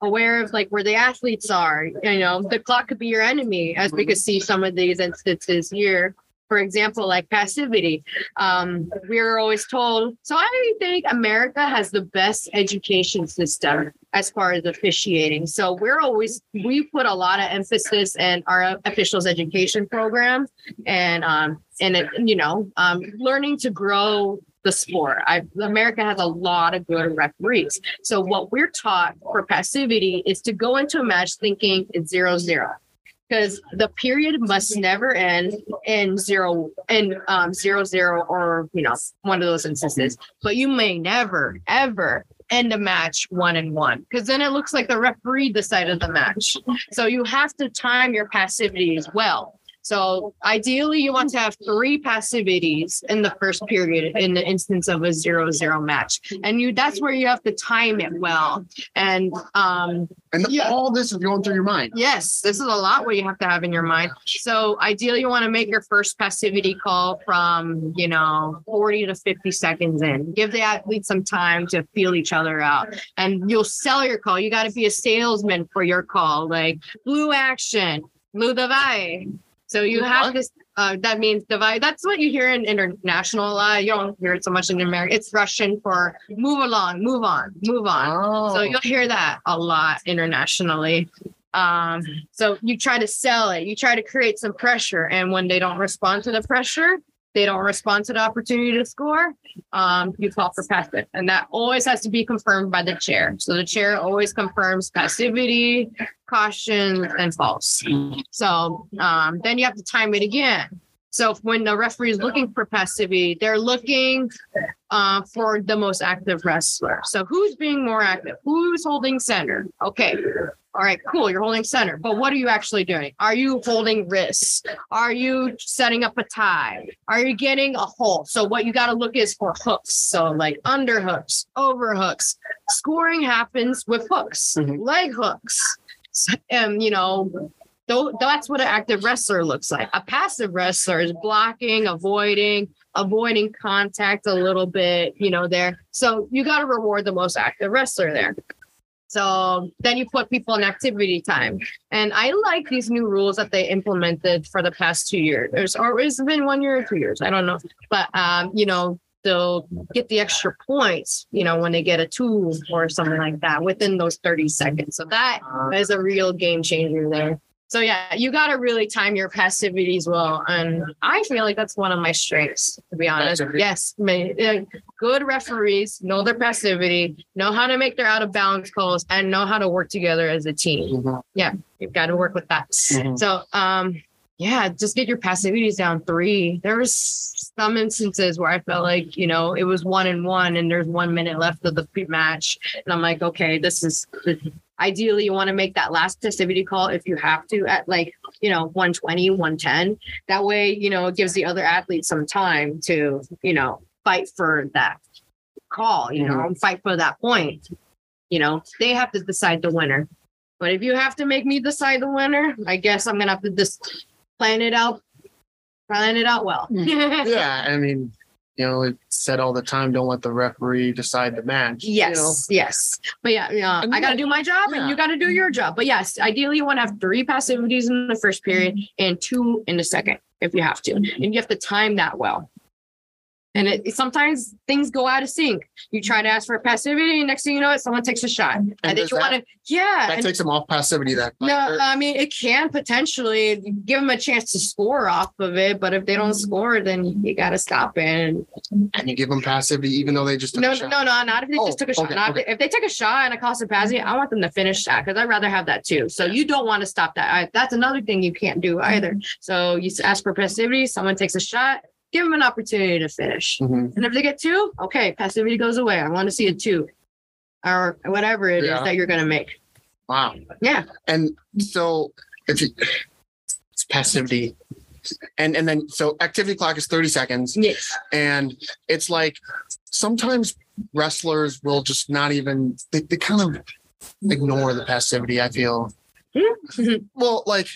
aware of like where the athletes are. You know, the clock could be your enemy, as we could see some of these instances here. For example, like passivity. Um, we were always told. So I think America has the best education system as far as officiating. So we're always we put a lot of emphasis in our officials education program and um and it, you know um learning to grow the sport. I America has a lot of good referees. So what we're taught for passivity is to go into a match thinking it's zero zero. Because the period must never end in zero in um zero zero or you know one of those instances. But you may never ever end a match one and one because then it looks like the referee decided the match. So you have to time your passivity as well. So ideally, you want to have three passivities in the first period in the instance of a zero zero match, and you that's where you have to time it well. And um, And Yeah. all this is going through your mind. Yes, this is a lot what you have to have in your mind. So ideally you want to make your first passivity call from, you know, 40 to 50 seconds in. Give the athlete some time to feel each other out. And you'll sell your call. You got to be a salesman for your call, like blue action, blue davai. So you have this. uh, that means davai. That's what you hear in international a lot. You don't hear it so much in America. It's Russian for move along, move on, move on. Oh, So you'll hear that a lot internationally. Um, so you try to sell it, you try to create some pressure, and when they don't respond to the pressure, they don't respond to the opportunity to score. Um, you call for passive, and that always has to be confirmed by the chair. So the chair always confirms passivity, caution, and false. So um, then you have to time it again. So when the referee is looking for passivity, they're looking uh, for the most active wrestler. So who's being more active? Who's holding center? Okay. All right, cool. You're holding center, but what are you actually doing? Are you holding wrists? Are you setting up a tie? Are you getting a hole? So what you got to look is for hooks. So like underhooks, overhooks. Scoring happens with hooks, Mhm. leg hooks, and you know Though that's what an active wrestler looks like. A passive wrestler is blocking, avoiding, avoiding contact a little bit, you know, there. So you got to reward the most active wrestler there. So then you put people in activity time. And I like these new rules that they implemented for the past two years. Or it's been one year or two years. I don't know. But um, you know, they'll get the extra points, you know, when they get a two or something like that within those 30 seconds. So that is a real game changer there. So yeah, you got to really time your passivities well, and I feel like that's one of my strengths, to be honest. Passivity. Yes, uh, good referees know their passivity, know how to make their out of bounds calls, and know how to work together as a team. Mhm. You've got to work with that. Mhm. So um, yeah, just get your passivities down three. There was some instances where I felt like you know it was one and one, and there's one minute left of the match, and I'm like, okay, this is ideally you want to make that last passivity call if you have to at like you know 120 110 that way you know it gives the other athlete some time to you know fight for that call you know mm-hmm. and fight for that point. You know they have to decide the winner. But if you have to make me decide the winner i guess i'm gonna have to just plan it out plan it out well. Mm. Yeah, I mean, you know, it's said all the time, don't let the referee decide the match. you know? Yes, yes. But yeah, yeah, And I got to do my job yeah. and you got to do your job. But yes, ideally you want to have three passivities in the first period mm-hmm. and two in the second if you have to. And you have to time that well. And it sometimes things go out of sync. You try to ask for a passivity, and next thing you know, it someone takes a shot. And, then you want to, yeah. That and- takes them off passivity then. no, Like, I mean it can potentially give them a chance to score off of it, but if they don't score, then you got to stop it. And and you give them passivity even though they just took no, a shot. no, no, not if they Oh, just took a shot. Not okay. if, they take a shot and it costs a passivity, I want them to finish that because I'd rather have that too. So you don't want to stop that. I, that's another thing you can't do mm-hmm. either. So you ask for passivity, someone takes a shot, give them an opportunity to finish. Mhm. And if they get two, okay, passivity goes away. I want to see a two or whatever it is Yeah. that you're going to make. Wow. Yeah. And so if you it's passivity. And and then so activity clock is 30 seconds. Yes. And it's like sometimes wrestlers will just not even they, they kind of ignore the passivity, I feel. Mhm. well, like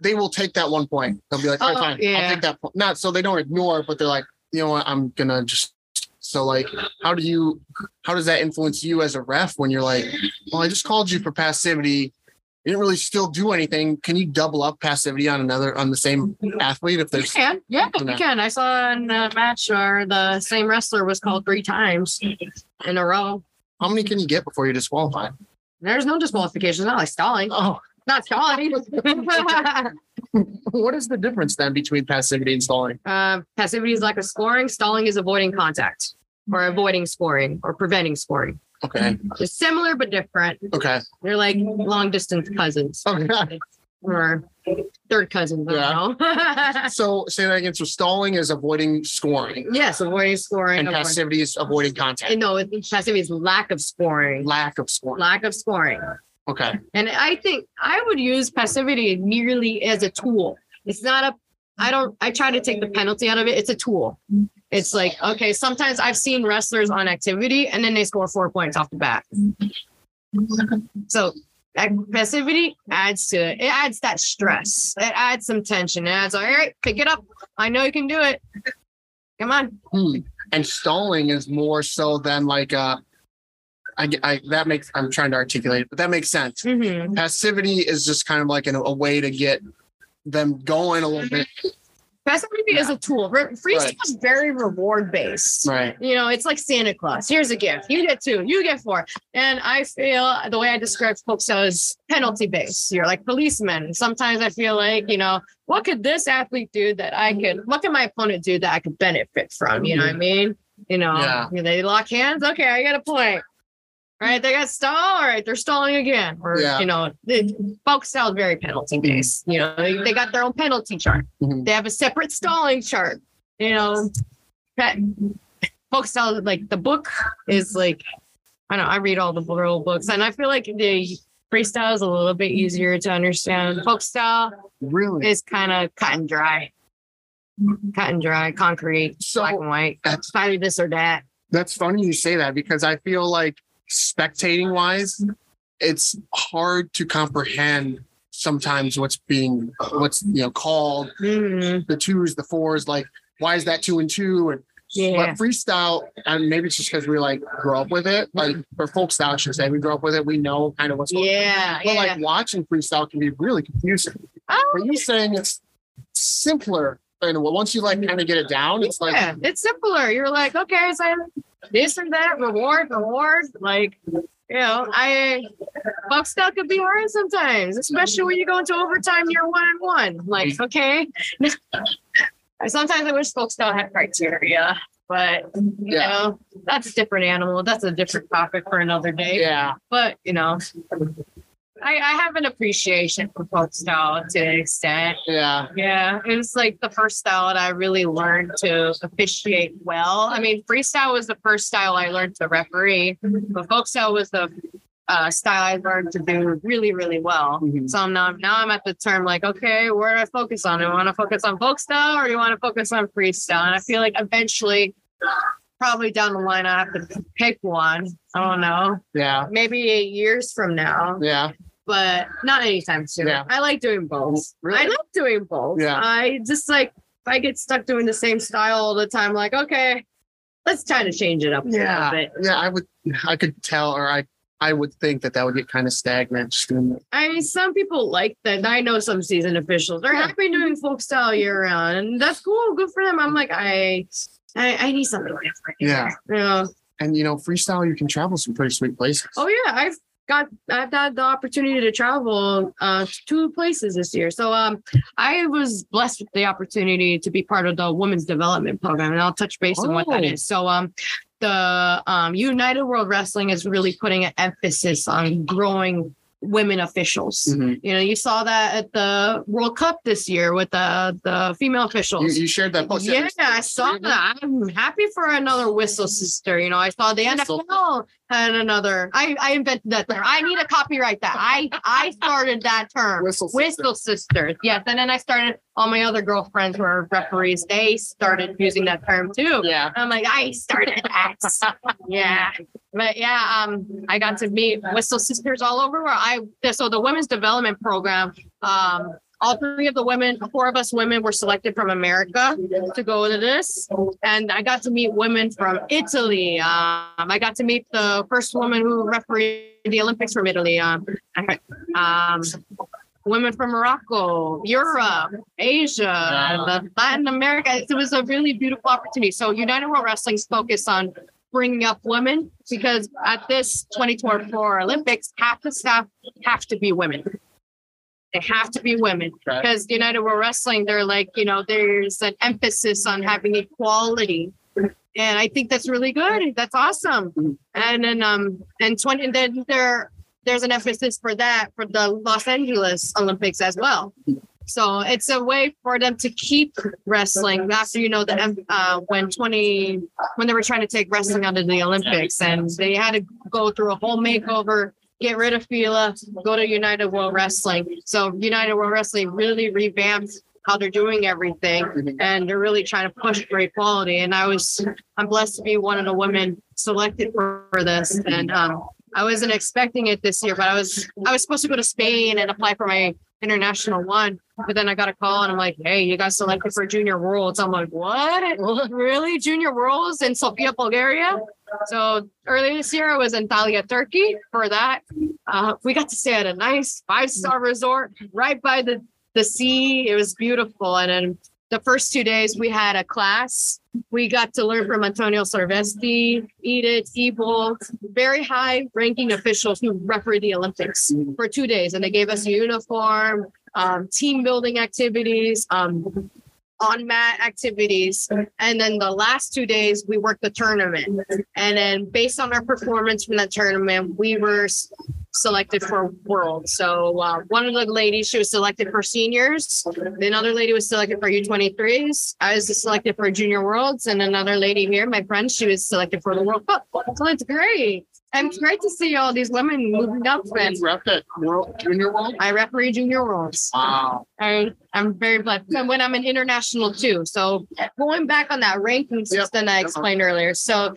they will take that one point. They'll be like, all right, Oh, fine, I'll take that point. Not so they don't ignore but they're like, you know what, I'm gonna just so like how do you how does that influence you as a ref when you're like, well, I just called you for passivity. You didn't really still do anything. Can you double up passivity on another on the same athlete if there's? You can. Yeah, you can. I saw in a match where the same wrestler was called three times in a row. how many can you get before you're disqualified? There's no disqualification. It's not like stalling. Oh, Not stalling. what is the difference then between passivity and stalling? uh, passivity is lack of scoring. Stalling is avoiding contact or avoiding scoring or preventing scoring. Okay. It's similar but different. Okay. They're like long distance cousins Okay. or third cousins. I don't know. So say that again. So stalling is avoiding scoring, yes, avoiding scoring. and avoiding- passivity is avoiding contact. no, it- passivity is lack of scoring. Lack of scoring. Lack of scoring. Okay. And I think I would use passivity merely as a tool. It's not a, I don't, I try to take the penalty out of it. It's a tool. It's like, okay, sometimes I've seen wrestlers on activity and then they score four points off the bat. So passivity adds to it. It adds that stress. It adds some tension. It adds, all right, pick it up. I know you can do it. Come on. Hmm. And stalling is more so than like uh I, I that makes I'm trying to articulate it, but that makes sense. Mhm. Passivity is just kind of like an, a way to get them going a little bit. Passivity is a tool. Re- Freestyle Right. is very reward based. Right. You know, it's like Santa Claus. Here's a gift. You get two. You get four. And I feel the way I describe folk style is penalty based. You're like policemen. Sometimes I feel like, you know, what could this athlete do that I could, what can my opponent do that I could benefit from? You know what I mean? You know, Yeah. they lock hands. Okay, I got a point. Right, they got stall. All right, they're stalling again. Or, Yeah. you know, the folk style is very penalty based. You know, they, they got their own penalty chart. Mhm. They have a separate stalling chart. You know, that folk style, like the book is like, I don't know, I read all the rule books and I feel like the freestyle is a little bit easier to understand. Folk style Really? is kind of cut and dry. Cut and dry, concrete, So- black and white. That's- either this or that. That's funny you say that because I feel like spectating wise, it's hard to comprehend sometimes what's being what's you know called Mhm. the twos, the fours, like why is that two and two? And Yeah. but freestyle, and maybe it's just because we like grew up with it, like for folk style, I should say, we grew up with it, we know kind of what's going on. Yeah. But yeah. like watching freestyle can be really confusing. Oh, But you saying it's simpler, and once you like kind of get it down, it's like it's simpler. You're like, okay, so this and that, reward, reward. Like, you know, I folk style could be hard sometimes, especially when you go into overtime, you're one and one. Like, okay. sometimes I wish folk style had criteria, but you Yeah. know, that's a different animal. That's a different topic for another day. yeah, But you know, I, I have an appreciation for folk style to an extent. yeah, Yeah, it was like the first style that I really learned to officiate well. I mean, freestyle was the first style I learned to referee, but folk style was the uh, style I learned to do really, really well. Mhm. So I'm now, now I'm at the term like, okay, where do I focus on? Do I want to focus on folk style or do you want to focus on freestyle? And I feel like eventually, probably down the line, I have to pick one. I don't know, yeah, maybe eight years from now yeah, but not anytime soon. Yeah. I like doing both. Oh, really? I like doing both. Yeah. I just like if I get stuck doing the same style all the time, like, okay, let's try to change it up a Yeah. little bit. Yeah, I would. I could tell, or I, I would think that that would get kind of stagnant. Just in the- I mean, some people like that. I know some seasoned officials. They're Yeah. happy doing folk style year round, and that's cool. Good for them. I'm like, I, I, I need something different. Yeah. You know, And you know, freestyle, you can travel some pretty sweet places. Oh yeah, I've got I've had the opportunity to travel uh to two places this year. So um I was blessed with the opportunity to be part of the women's development program and I'll touch base on what that Oh. So um the um United World Wrestling is really putting an emphasis on growing women officials. Mhm. You know, you saw that at the World Cup this year with the the female officials. you shared that post. Yeah, I saw that. I'm happy for another whistle sister. You know, I saw the Whistle. NFL had another. I, I invented that term. I need to copyright that. I I started that term. Whistle sister. Whistle sisters. Yes. And then I started all my other girlfriends were referees. They started using that term too. Yeah. I'm like, I started that. yeah. But yeah, um, I got to meet Whistle Sisters all over where I so the women's development program, um, all three of the women, four of us women were selected from America to go to this. And I got to meet women from Italy. Um, I got to meet the first woman who refereed the Olympics from Italy. Um, um, women from Morocco, Europe, Asia, Latin America. It was a really beautiful opportunity. So United World Wrestling's focus on bringing up women because at this 2024 Olympics, half the staff have to be women. They have to be women Right. because United World Wrestling, they're like, you know, there's an emphasis on having equality. And I think that's really good. That's awesome. And then um and 20 and then there there's an emphasis for that for the Los Angeles Olympics as well. So it's a way for them to keep wrestling after you know the um, uh, when 20 when they were trying to take wrestling out of the Olympics and they had to go through a whole makeover, get rid of FILA, go to United World Wrestling. So United World Wrestling really revamped how they're doing everything and they're really trying to push great quality. And I was I'm blessed to be one of the women selected for, for this. And um I wasn't expecting it this year, but I was I was supposed to go to Spain and apply for my international one. But then I got a call and I'm like, hey, you got selected for junior worlds. I'm like, what? Really? Junior worlds in Sofia, Bulgaria? So earlier this year, I was in Antalya, Turkey for that. Uh, we got to stay at a nice five star resort right by the, the sea. It was beautiful. And then the first two days, we had a class. We got to learn from Antonio Silvestri, Edith, Ebold, very high ranking officials who referee the Olympics for two days. And they gave us a uniform, um, team building activities, um, on mat activities. And then the last two days, we worked the tournament. And then based on our performance from that tournament, we were selected for world. So uh, one of the ladies, she was selected for seniors. Another lady was selected for U23s. I was selected for junior worlds. And another lady here, my friend, she was selected for the World Cup. So it's great. And it's great to see all these women moving up. And Rep that world junior world. I referee junior worlds. Wow. I, I'm very blessed. And when I'm an international too. So going back on that ranking system that I explained earlier. So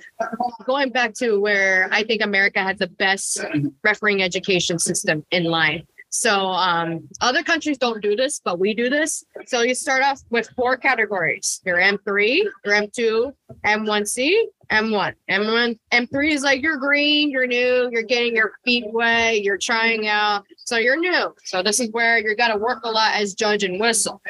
going back to where I think America has the best refereeing education system in line. So um, other countries don't do this, but we do this. So you start off with four categories: your M3, your M2, M1C, M1. M1, M3 is like you're green, you're new, you're getting your feet wet, you're trying out. So you're new. So this is where you got to work a lot as judge and whistle.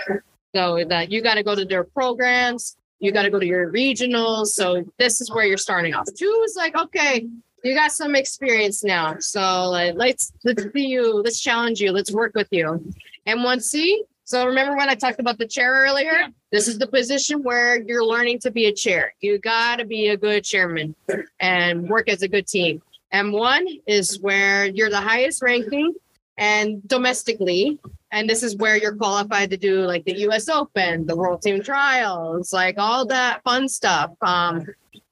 So that you got to go to their programs, you got to go to your regionals. So this is where you're starting off. Two is like, okay, you got some experience now. So like, let's let's see you, let's challenge you, let's work with you. And one C. So remember when I talked about the chair earlier? Yeah. This is the position where you're learning to be a chair. You got to be a good chairman and work as a good team. And one is where you're the highest ranking and domestically. And this is where you're qualified to do like the US Open, the World Team Trials, like all that fun stuff. Um,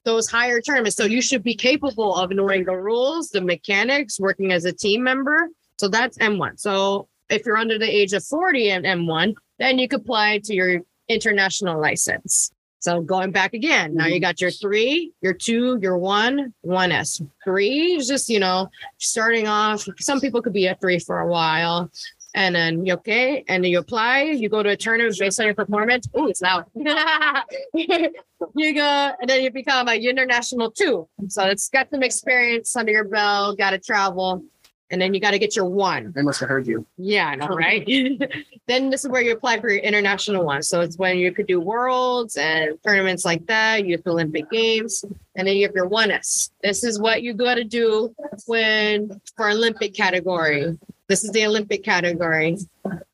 those higher tournaments. So you should be capable of knowing the rules, the mechanics, working as a team member. So that's M1. So if you're under the age of 40 and M1, then you could apply to your international license. So going back again, now you mm-hmm. got your three, your two, your one, one S. Three is just, you know, starting off. Some people could be at three for a while. And then you okay, and then you apply. You go to a tournament based on your performance. Oh, it's loud. you go, and then you become a international two. So it's got some experience under your belt. Got to travel, and then you got to get your one. They must have heard you. Yeah, I know, right? then this is where you apply for your international one. So it's when you could do worlds and tournaments like that, youth Olympic Games, and then you have your one S. This is what you got to do when for Olympic category. This is the Olympic category,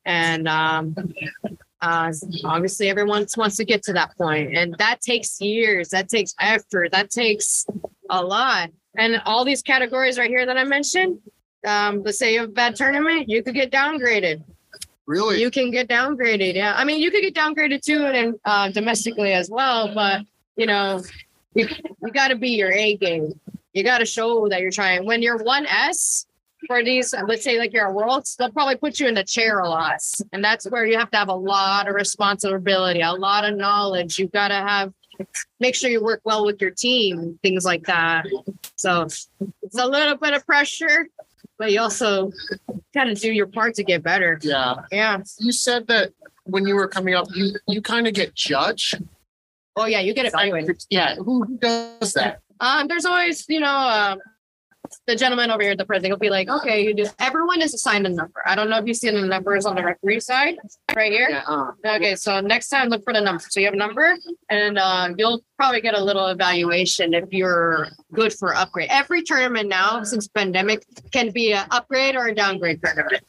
and um, uh, obviously everyone wants to get to that point, and that takes years. That takes effort. That takes a lot. And all these categories right here that I mentioned, um, let's say you have a bad tournament, you could get downgraded. Really? You can get downgraded. Yeah. I mean, you could get downgraded too and uh, domestically as well, but you know, you, you got to be your A game. You got to show that you're trying. When you're 1S for these, let's say like you're a world, they'll probably put you in the chair a lot. And that's where you have to have a lot of responsibility, a lot of knowledge. You've got to have, make sure you work well with your team, things like that. So it's a little bit of pressure, but you also kind of do your part to get better. yeah. Yeah. You said that when you were coming up, you you kind of get judged. Oh yeah, you get evaluated. Yeah. Who who does that? Um, there's always, you know, um, the gentleman over here at the prison will be like, okay, you do. Everyone is assigned a number. I don't know if you've seen the numbers on the referee side right here. Yeah. Uh, Okay, so next time look for the number. So you have a number, and uh, you'll probably get a little evaluation if you're good for upgrade. Every tournament now since pandemic can be an upgrade or a downgrade tournament.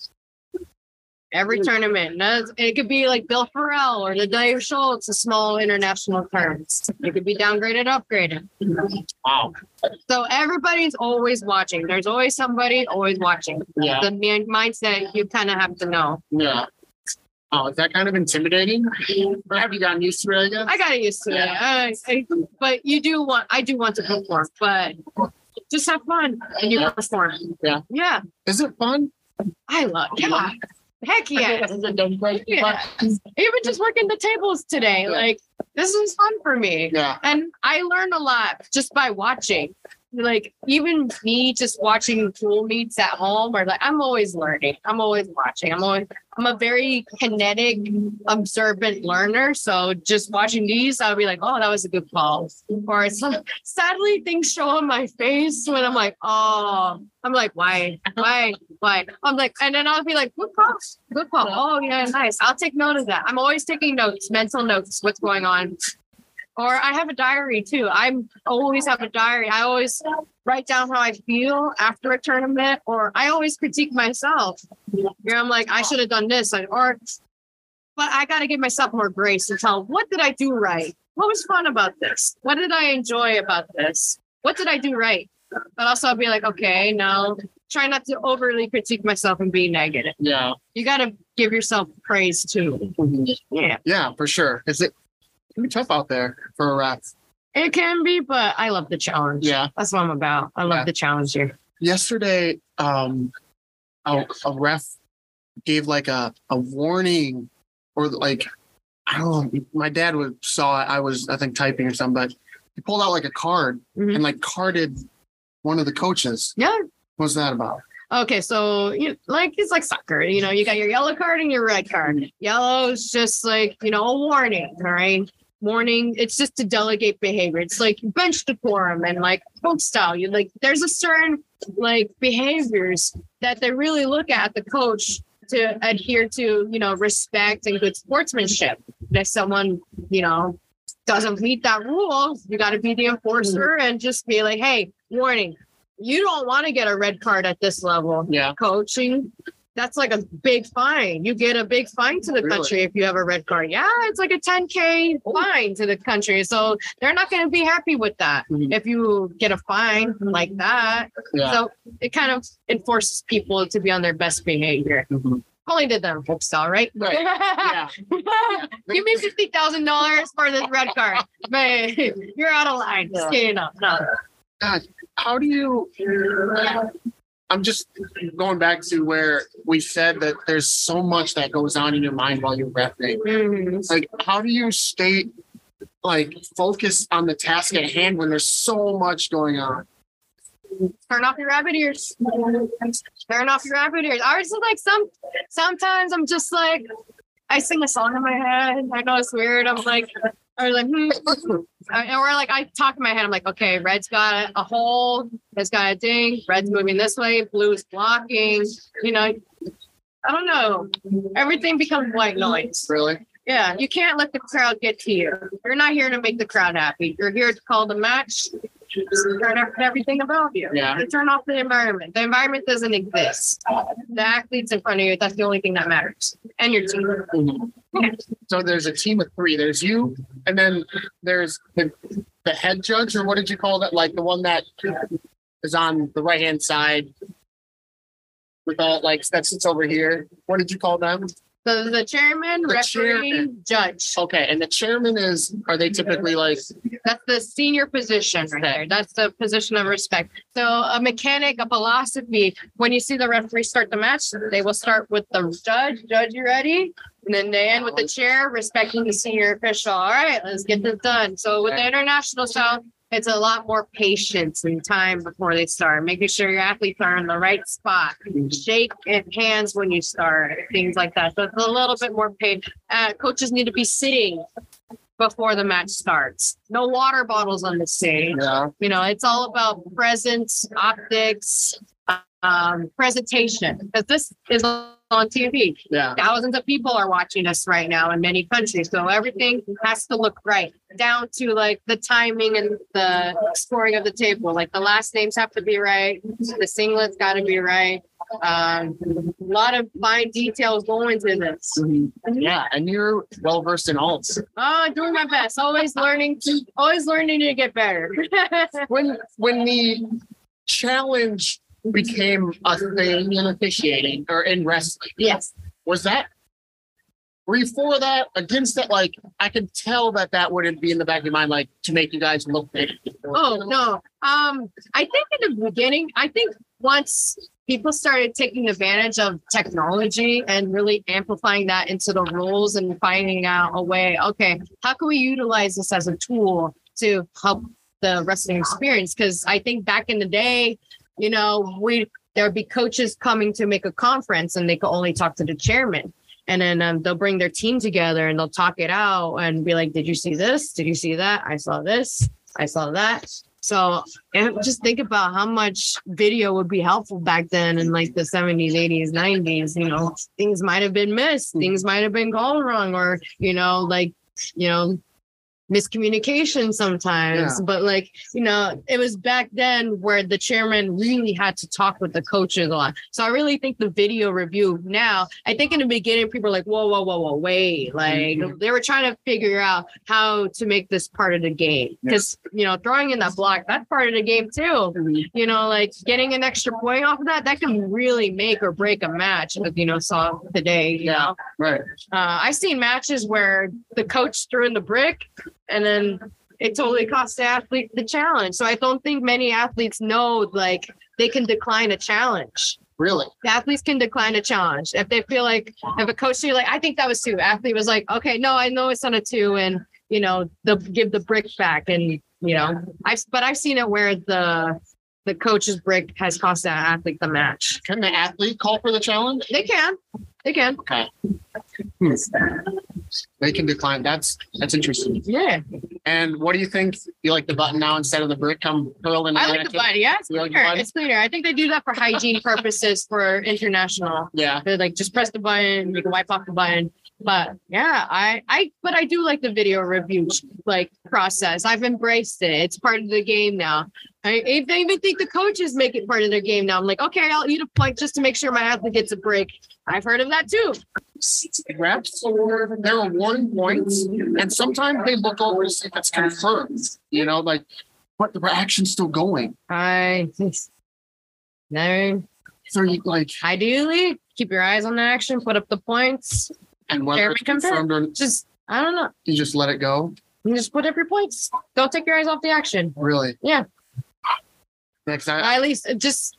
Every tournament, it could be like Bill Farrell or the Dave Schultz, a small international tournaments. It could be downgraded, upgraded. wow. So everybody's always watching. There's always somebody always watching. Yeah. The mi- mindset you kind of have to know. Yeah. Oh, is that kind of intimidating? Or have you gotten used to it? I guess. I got used to it. I, I, but you do want, I do want to perform, but just have fun and you Yeah. perform. Yeah. Yeah. Is it fun? I love, yeah. Heck yeah. Is it dumb question? yeah. Even just working the tables today, Yeah. like this is fun for me. Yeah. And I learn a lot just by watching. Like even me just watching pool meets at home or like I'm always learning. I'm always watching. I'm always I'm a very kinetic, observant learner. So just watching these, I'll be like, oh, that was a good call. Or it's sadly things show on my face when I'm like, oh, I'm like, why? Why? Why? I'm like, and then I'll be like, good call. Good call. Oh, yeah, nice. I'll take note of that. I'm always taking notes, mental notes, what's going on. Or I have a diary too. I'm always have a diary. I always write down how I feel after a tournament, or I always critique myself. Where I'm like, I should have done this, like, or but I got to give myself more grace and tell what did I do right? What was fun about this? What did I enjoy about this? What did I do right? But also I'll be like, okay, no, try not to overly critique myself and be negative. Yeah. You got to give yourself praise too. Mm-hmm. Yeah, Yeah, for sure. Is it can be tough out there for a ref? it can be, but I love the challenge. Yeah. That's what I'm about. I love Yeah. the challenge here. Yesterday, um, a, a ref gave like a, a warning or like I don't know. My dad was saw it. I was I think typing or something, but he pulled out like a card Mhm. and like carded one of the coaches. Yeah. What's that about? Okay, so you like it's like soccer. You know, you got your yellow card and your red card. Yellow is just like you know a warning. All right, warning. It's just to delegate behavior. It's like bench decorum and like coach style. You like there's a certain like behaviors that they really look at the coach to adhere to. You know, respect and good sportsmanship. If someone you know doesn't meet that rule, you got to be the enforcer mm-hmm. and just be like, hey, warning. You don't want to get a red card at this level Yeah. coaching. That's like a big fine. You get a big fine to the Really? country if you have a red card. Yeah, it's like a 10K fine to the country. So they're not going to be happy with that Mhm. if you get a fine like that. Yeah. So it kind of enforces people to be on their best behavior. Mhm. Only did that in folk style, right? Right. Yeah. Give me fifty thousand dollars for this red card. Man, you're out of line. Just kidding. No, no. How do you? I'm just going back to where we said that there's so much that goes on in your mind while you're repping. Mhm. Like, how do you stay like focused on the task at hand when there's so much going on? turn off your rabbit ears. Turn off your rabbit ears. I was just like some sometimes I'm just like I sing a song in my head. I know it's weird. I'm like or like hmm. or like I talk in my head. I'm like, okay, red's got a hole, red's got a ding, red's moving this way, blue's blocking. You know, I don't know. Everything becomes white noise. Really? Yeah, you can't let the crowd get to you. You're not here to make the crowd happy. You're here to call the match. Turn off everything about you. Yeah. Turn off the environment. The environment doesn't exist. The athletes in front of you, that's the only thing that matters. And your team. Mm-hmm. So there's a team of three. There's you, and then there's the, the head judge, or what did you call that? Like the one that is on the right hand side with all like that sits over here. What did you call them? So the chairman, The referee, chairman. judge. Okay, and the chairman is. Are they typically like? That's the senior position right there. That's the position of respect. So a mechanic, a philosophy, when you see the referee start the match, they will start with the judge. Judge, you ready? And then they end with the chair, respecting the senior official. All right, let's get this done. So with the international style, it's a lot more patience and time before they start, making sure your athletes are in the right spot. Shake and hands when you start, things like that. So it's a little bit more pain. Uh, coaches need to be sitting before the match starts. No water bottles on the stage. Yeah. You know, it's all about presence, optics, um, presentation. Because this is on TV. Yeah. Thousands of people are watching us right now in many countries. So everything has to look right, down to like the timing and the scoring of the table. Like the last names have to be right. The singlets got to be right. Um, a lot of fine details go into this. Yeah, and you're well versed in alts. Oh, doing my best. Always learning to, always learning to get better. When when the challenge became a thing in officiating or in wrestling, yes. was that were you for that against that like i can tell that that wouldn't be in the back of your mind like to make you guys look big Oh no. Um, I think in the beginning, I think once people started taking advantage of technology and really amplifying that into the rules and finding out a way, okay, how can we utilize this as a tool to help the wrestling experience? Because I think back in the day, you know, we there'd be coaches coming to make a conference and they could only talk to the chairman. And then um, they'll bring their team together and they'll talk it out and be like, Did you see this? Did you see that? I saw this. I saw that. So and just think about how much video would be helpful back then in like the 70s, 80s, 90s. You know, things might have been missed, things might have been called wrong, or, you know, like, you know, miscommunication sometimes. Yeah. But like, you know, it was back then where the chairman really had to talk with the coaches a lot. So I really think the video review now, I think in the beginning, people were like, whoa, whoa, whoa, whoa, wait. Like they were trying to figure out how to make this part of the game. Because, you know, throwing in that block, that's part of the game too. You know, like getting an extra point off of that, that can really make or break a match, as you know, saw today. You Yeah. know? right Uh, I've seen matches where the coach threw in the brick and then it totally cost the athlete the challenge. So I don't think many athletes know like they can decline a challenge. really The athletes can decline a challenge if they feel like if a coach you're like, I think that was two. Athlete was like, okay, no, I know it's on a two, and you know they'll give the brick back, and you know I've but I've seen it where the the coach's brick has cost that athlete the match. can the athlete call for the challenge They can, they can, okay they can decline that's that's interesting yeah. and what do you think you like the button now instead of the brick come in I like the button. Yeah, it's You like the button? It's cleaner. I think they do that for hygiene purposes for international. yeah They're like just press the button, you can wipe off the button. But yeah, I I but I do like the video review like process. I've embraced it. It's part of the game now. I I even think the coaches make it part of their game now. I'm like, okay, I'll eat a point just to make sure my athlete gets a break. I've heard of that too. reps they're awarding points and sometimes they look over to see if it's confirmed you know like but the action's still going I no so you like ideally keep your eyes on the action, put up the points. and whether it's confirmed. or Just I don't know. you just let it go You just put up your points. Don't take your eyes off the action. really Yeah. next I, At least just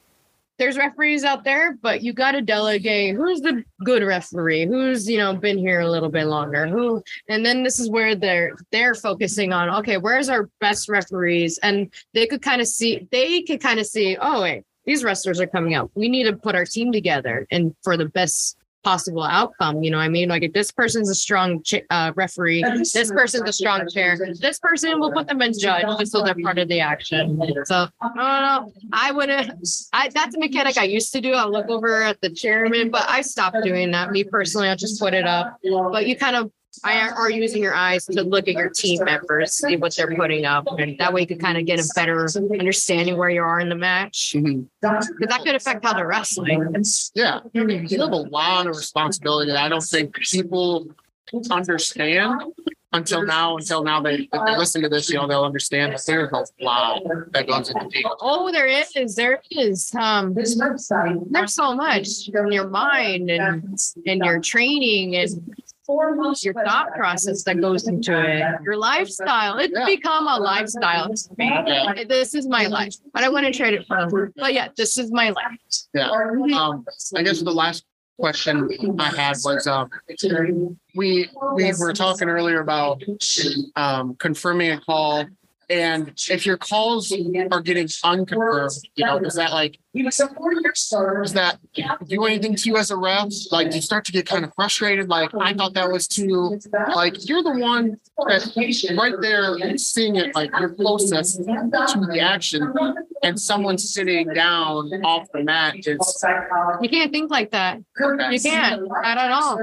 there's referees out there, but you got to delegate who's the good referee, who's you know been here a little bit longer, who, and then this is where they're they're focusing on. Okay, where's our best referees? And they could kind of see they could kind of see. Oh wait, these wrestlers are coming up. We need to put our team together and for the best possible outcome. You know, what I mean, like if this person's a strong ch- uh, referee, this person's a strong chair. This person will put them in judge just so they're part of the action. So I don't know. I would have. I that's a mechanic I used to do. I'll look over at the chairman, but I stopped doing that. Me personally, I'll just put it up. But you kind of. I are using your eyes to look at your team members, see what they're putting up, and that way you could kind of get a better understanding where you are in the match. Because that could affect how they're wrestling. Yeah, you have a lot of responsibility that I don't think people understand until now. Until now, they if they listen to this, you know, they'll understand that there's a lot that goes into the Oh, there is, there is. Um, there's so much in your mind and in your training and your thought process that goes into it, your lifestyle. It's Yeah. become a lifestyle. to me. This is my life, but I want to trade it for. But yeah, this is my life. Yeah. Um, I guess the last question I had was, um, we, we were talking earlier about, um, confirming a call. And if your calls are getting unconfirmed, you know, is that like, does that do anything to you as a ref? Like, do you start to get kind of frustrated? Like, I thought that was too, like, you're the one that's right there seeing it, like, you're closest to the action. And someone sitting down off the mat is, You can't think like that. You can't, not at all.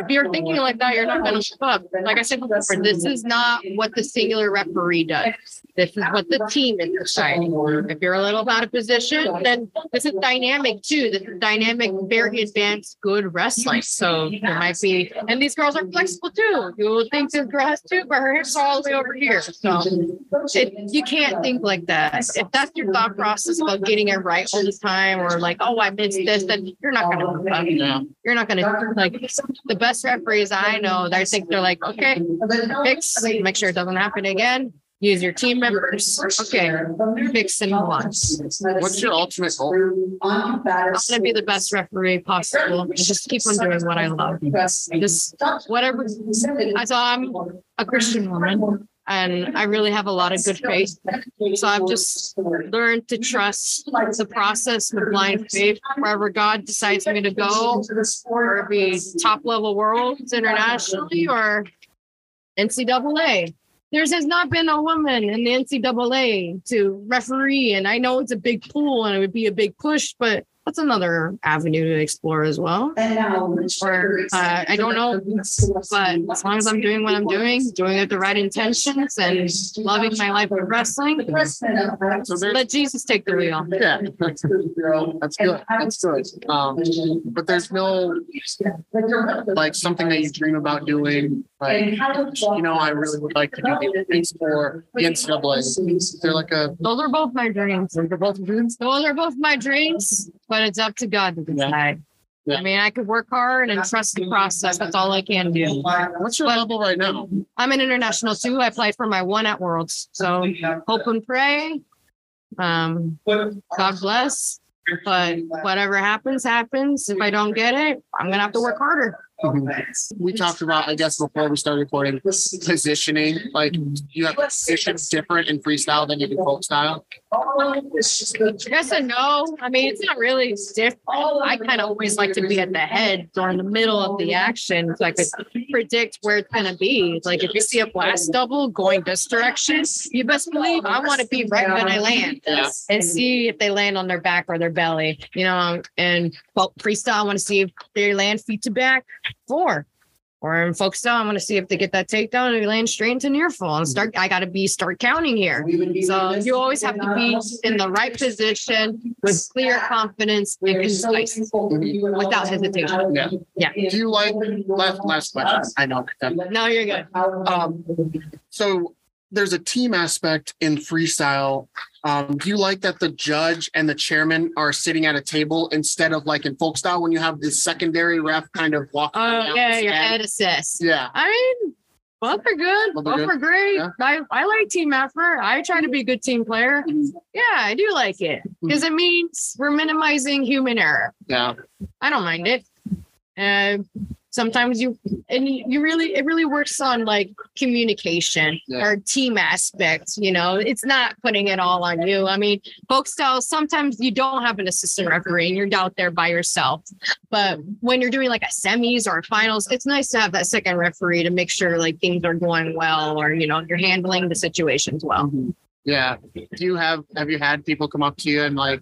If you're thinking like that, you're not going to show up. Like I said before, this is not what the singular referee does. This is what the team is deciding. If you're a little out of position, then this is dynamic too. This is dynamic, very advanced, good wrestling. So there might be, and these girls are flexible too. You will think this girl has two, but her hips are all the way over here. So it, you can't think like that. If that's your thought process about getting it right all the time, or like, oh, I missed this, then you're not gonna move up. yeah. You're not gonna like the best referees I know. They think they're like, okay, fix, make sure it doesn't happen again. Use your team members. Okay, fix and on. What's your ultimate goal? I'm gonna be the best referee possible. and Just keep on doing what I love. Just whatever. I so I'm a Christian woman and I really have a lot of good faith. So I've just learned to trust the process with blind faith. Wherever God decides me to go, or it be top level worlds internationally or NCAA. There's has not been a woman in the NCAA to referee, and I know it's a big pool and it would be a big push, but that's another avenue to explore as well. Or uh, I don't know, but as long as I'm doing what I'm doing, doing it with the right intentions, and loving my life of wrestling, So let Jesus take the wheel. yeah, that's good. That's good. Um, but there's no like something that you dream about doing. Like, you know, I really would like to do the things for the NCAA. Is there like a Those are both my dreams. they're both dreams? Those are both my dreams, but it's up to God to decide. Yeah. I mean, I could work hard and trust the process. That's all I can do. What's your level right now? I'm an international too. I applied for my one at Worlds. So hope and pray. Um, God bless. But whatever happens, happens. If I don't get it, I'm gonna have to work harder. Mm-hmm. We talked about, I guess, before we started recording, positioning. Like, you have positions different in freestyle than you do folk style. Yes and no. I mean, it's not really stiff. I kind of always like to be at the head or in the middle of the action so I could predict where it's going to be. Like if you see a blast double going this direction, you best believe I want to be right when I land Yeah. and see if they land on their back or their belly, you know. And well, freestyle, I want to see if they land feet to back, four. Or in folk style, I want to see if they get that takedown and they land straight into near fall and start. I got to be start counting here. So you always have to be in the right position with clear confidence and concise without hesitation. Yeah. Yeah. Do you like last last question? I know. No, you're good. Um, so there's a team aspect in freestyle. Um, do you like that the judge and the chairman are sitting at a table instead of like in folk style when you have the secondary ref kind of walking? Oh yeah, the head assist. Yeah. I mean, Both are good. Both Both are are, good? great. Yeah. I, I like team effort. I try to be a good team player. Mhm. Yeah, I do like it Mm-hmm. because it means we're minimizing human error. Yeah. I don't mind it. And sometimes you and you really it really works on like communication Yeah. or team aspects. You know, it's not putting it all on you. I mean, folk style. Sometimes you don't have an assistant referee and you're out there by yourself. But when you're doing like a semis or a finals, it's nice to have that second referee to make sure like things are going well or you know you're handling the situations well. Mhm. Yeah. Do you have have you had people come up to you and like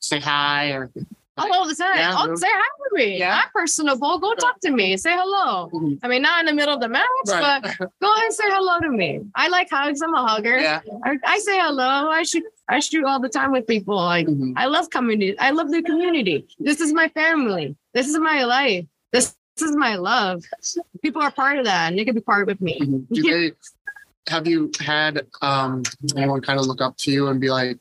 say hi or All the time. Yeah, oh, say hi to me. Yeah. I'm personable. Go talk to me. Say hello. Mhm. I mean, not in the middle of the match, Right. but go ahead and say hello to me. I like hugs. I'm a hugger. yeah. I, I say hello. I shoot. I shoot all the time with people. Like Mhm. I love community. I love the community. This is my family. This is my life. This, this is my love. People are part of that, and they can be part with me. Mhm. Do they have you had um anyone kind of look up to you and be like,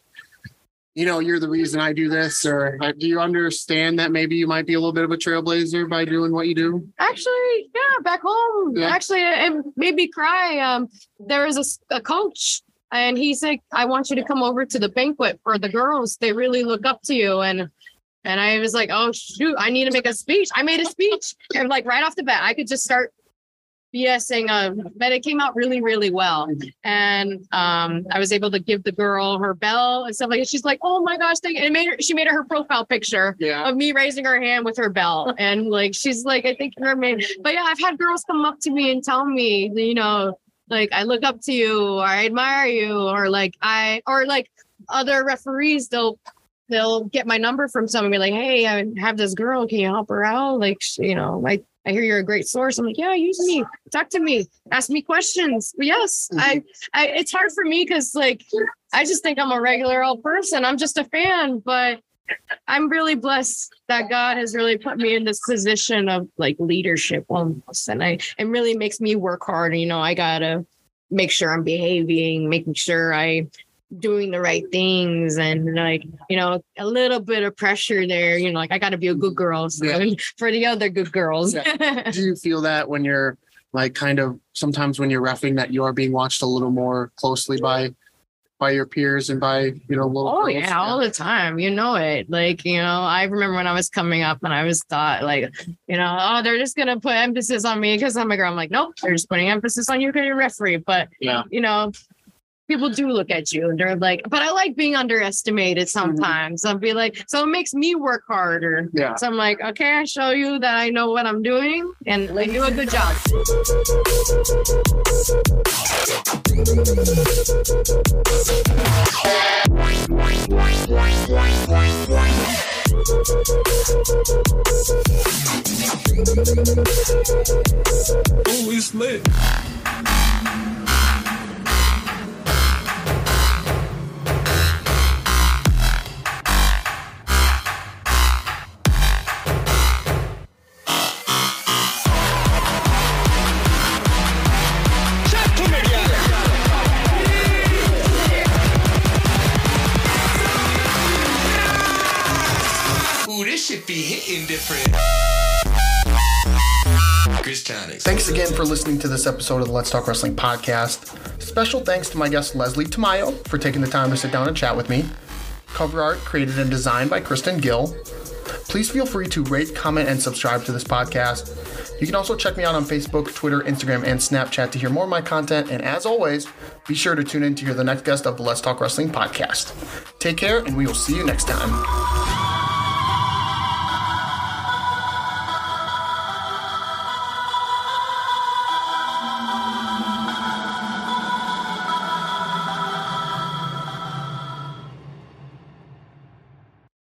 you know, you're the reason I do this, or do you understand that maybe you might be a little bit of a trailblazer by doing what you do? Actually, yeah, back home. Yeah. Actually, it made me cry. Um, there was a a, coach, and he said, "I want you to come over to the banquet for the girls. They really look up to you." And and I was like, "Oh shoot, I need to make a speech." I made a speech, and like right off the bat, I could just start BSing. Um, but it came out really, really well, and um, I was able to give the girl her bell and stuff like that. She's like, "Oh my gosh!" Thank you. And it made her. She made it her profile picture Yeah. of me raising her hand with her bell. And like she's like, I think her man. But yeah, I've had girls come up to me and tell me, you know, like I look up to you or I admire you or like I or like other referees, they'll they'll get my number from someone and be like, Hey, I have this girl, can you help her out? Like, you know, I I hear you're a great source. I'm like, yeah, use me, talk to me, ask me questions. But yes, I, mm-hmm. I it's hard for me because like I just think I'm a regular old person. I'm just a fan, but I'm really blessed that God has really put me in this position of like leadership almost. And I it really makes me work hard. You know, I gotta make sure I'm behaving, making sure I doing the right things and like, you know, a little bit of pressure there, you know, like I gotta be a good girl. So Yeah. for the other good girls. Do you feel that when you're like kind of sometimes when you're refing that you are being watched a little more closely by by your peers and by you know little Oh girls? yeah, all the time. You know it. Like, you know, I remember when I was coming up and I was thought like, you know, oh, they're just gonna put emphasis on me because I'm a girl. I'm like, nope, they're just putting emphasis on you because you're a referee. But yeah. you know, people do look at you and they're like, but I like being underestimated mm-hmm. sometimes. I'll be like, so it makes me work harder. Yeah. So I'm like, okay, I show you that I know what I'm doing and I do a good job. Always lit. Ooh, this shit be hitting different. Thanks again for listening to this episode of the Let's Talk Wrestling podcast. Special thanks to my guest Leslie Tamayo for taking the time to sit down and chat with me. Cover art created and designed by Kristen Gill. Please feel free to rate, comment, and subscribe to this podcast. You can also check me out on Facebook, Twitter, Instagram, and Snapchat to hear more of my content. And as always, be sure to tune in to hear the next guest of the Let's Talk Wrestling podcast. Take care, and we will see you next time.